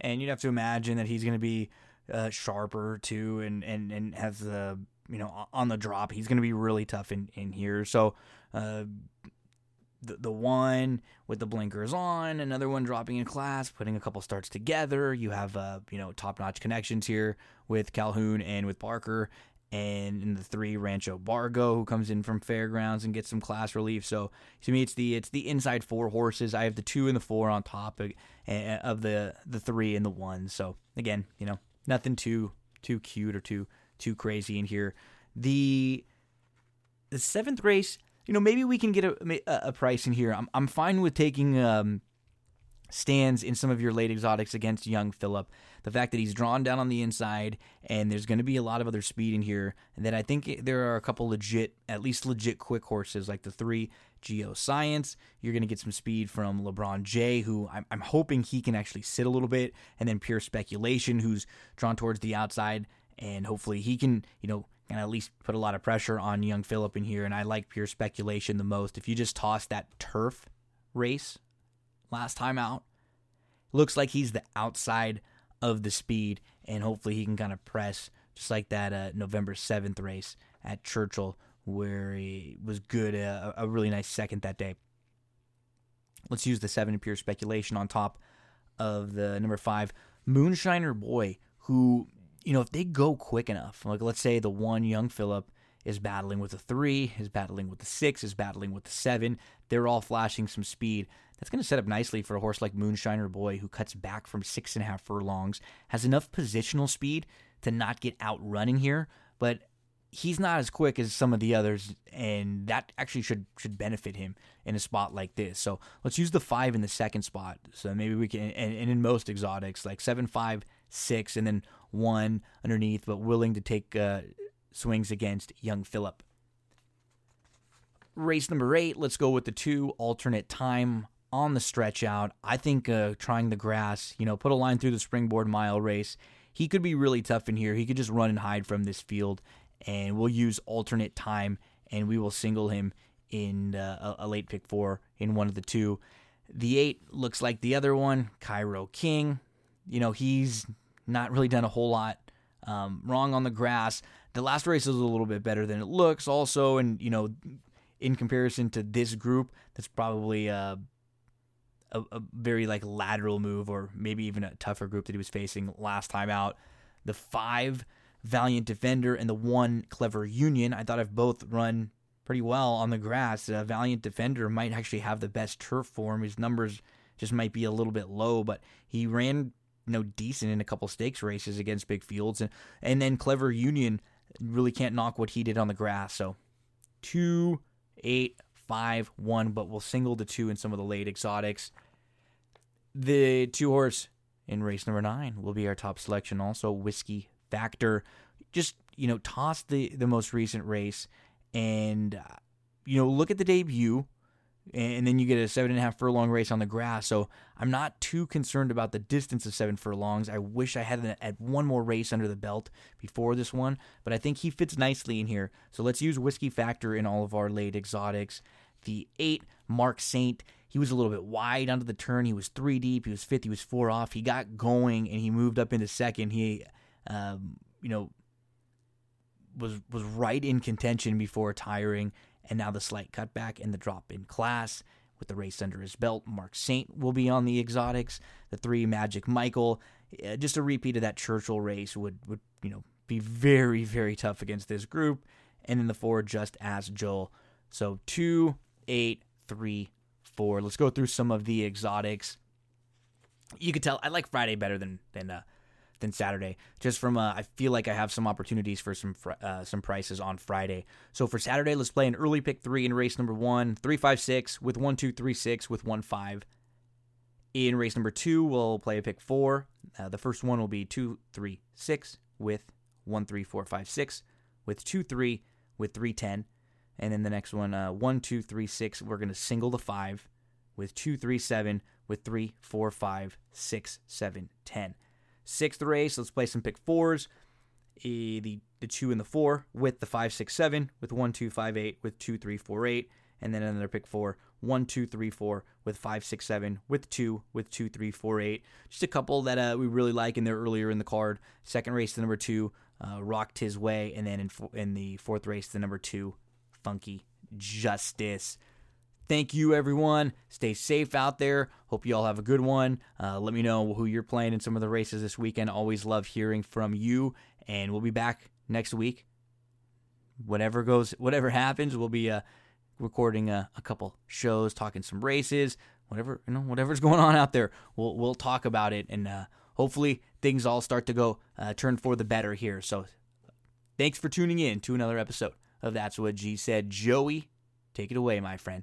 and you'd have to imagine that he's going to be uh, sharper too, and and and has the you know on the drop. He's going to be really tough in in here. So. Uh, the, the one with the blinkers on, another one dropping in class, putting a couple starts together. You have uh, you know top notch connections here with Calhoun and with Parker, and in the three Rancho Bargo who comes in from Fairgrounds and gets some class relief. So to me, it's the it's the inside four horses. I have the two and the four on top of, of the the three and the one. So again, you know nothing too too cute or too too crazy in here. The the seventh race you know, maybe we can get a, a price in here. I'm, I'm fine with taking um, stands in some of your late exotics against young Philip. The fact that he's drawn down on the inside and there's going to be a lot of other speed in here, and that I think there are a couple legit, at least legit quick horses like the three Geoscience. You're going to get some speed from LeBron J, who I'm, I'm hoping he can actually sit a little bit, and then Pure Speculation, who's drawn towards the outside, and hopefully he can, you know, and at least put a lot of pressure on young Philip in here. And I like pure speculation the most. If you just toss that turf race last time out, looks like he's the outside of the speed, and hopefully he can kind of press just like that uh, November 7th race at Churchill, where he was good, uh, a really nice second that day. Let's use the seven pure speculation on top of the number five Moonshiner Boy, who you know, if they go quick enough, like let's say the one young Philip is battling with a three, is battling with the six, is battling with the seven, they're all flashing some speed. That's going to set up nicely for a horse like Moonshiner Boy, who cuts back from six and a half furlongs, has enough positional speed to not get outrunning here, but he's not as quick as some of the others, and that actually should should benefit him in a spot like this. So let's use the five in the second spot. So maybe we can, and, and in most exotics, like seven, five, six, and then one underneath, but willing to take uh, swings against young Philip. Race number eight, let's go with the two alternate time on the stretch out. I think uh, trying the grass, you know, put a line through the springboard mile race. He could be really tough in here. He could just run and hide from this field, and we'll use alternate time, and we will single him in uh, a, a late pick four in one of the two. The eight looks like the other one, Cairo King. You know, he's not really done a whole lot um, wrong on the grass. The last race is a little bit better than it looks, also, and you know, in comparison to this group, that's probably a, a, a very like lateral move, or maybe even a tougher group that he was facing last time out. The five Valiant Defender and the one Clever Union, I thought have both run pretty well on the grass. Uh, Valiant Defender might actually have the best turf form. His numbers just might be a little bit low, but he ran you know decent in a couple stakes races against big fields, and and then Clever Union really can't knock what he did on the grass. So two, eight, five, one, but we'll single the two in some of the late exotics. The two horse in race number nine will be our top selection. Also, Whiskey Factor. Just you know, toss the the most recent race and uh, you know, look at the debut, and then you get a seven and a half furlong race on the grass. So I'm not too concerned about the distance of seven furlongs. I wish I had had one more race under the belt before this one, but I think he fits nicely in here. So let's use Whiskey Factor in all of our late exotics. The eight, Mark Saint. He was a little bit wide onto the turn. He was three deep. He was fifth. He was four off. He got going and he moved up into second. He, um, you know, was was right in contention before tiring, and now the slight cutback and the drop in class with the race under his belt. Mark Saint will be on the exotics. The three Magic Michael, uh, just a repeat of that Churchill race would would you know be very very tough against this group. And then the four just as Joel. So two, eight, three, four. Let's go through some of the exotics. You could tell I like Friday better than than uh, than Saturday. Just from uh, I feel like I have some opportunities for some fr- uh, some prices on Friday. So for Saturday, let's play an early pick three in race number one, three five six with one two three six with one five. In race number two, we'll play a pick four. Uh, the first one will be two three six with one three four five six with two three with three ten. And then the next one, uh, one, two, three, six. We're gonna single the five with two, three, seven, with three, four, five, six, seven, ten. Sixth race, let's play some pick fours. E, the the two and the four with the five, six, seven, with one, two, five, eight, with two, three, four, eight, and then another pick four, one, two, three, four, with five, six, seven, with two, with two, three, four, eight. Just a couple that uh, we really like in there earlier in the card. Second race, the number two, uh, rocked his way, and then in in the fourth race, the number two, funky justice. Thank you, everyone. Stay safe out there. Hope you all have a good one. Uh, let me know who you're playing in some of the races this weekend. Always love hearing from you, and we'll be back next week. Whatever goes, whatever happens, we'll be uh, recording a, a couple shows, talking some races, whatever you know, whatever's going on out there. We'll we'll talk about it, and uh, hopefully things all start to go uh, turn for the better here. So, thanks for tuning in to another episode of That's What G Said. Joey, take it away, my friend.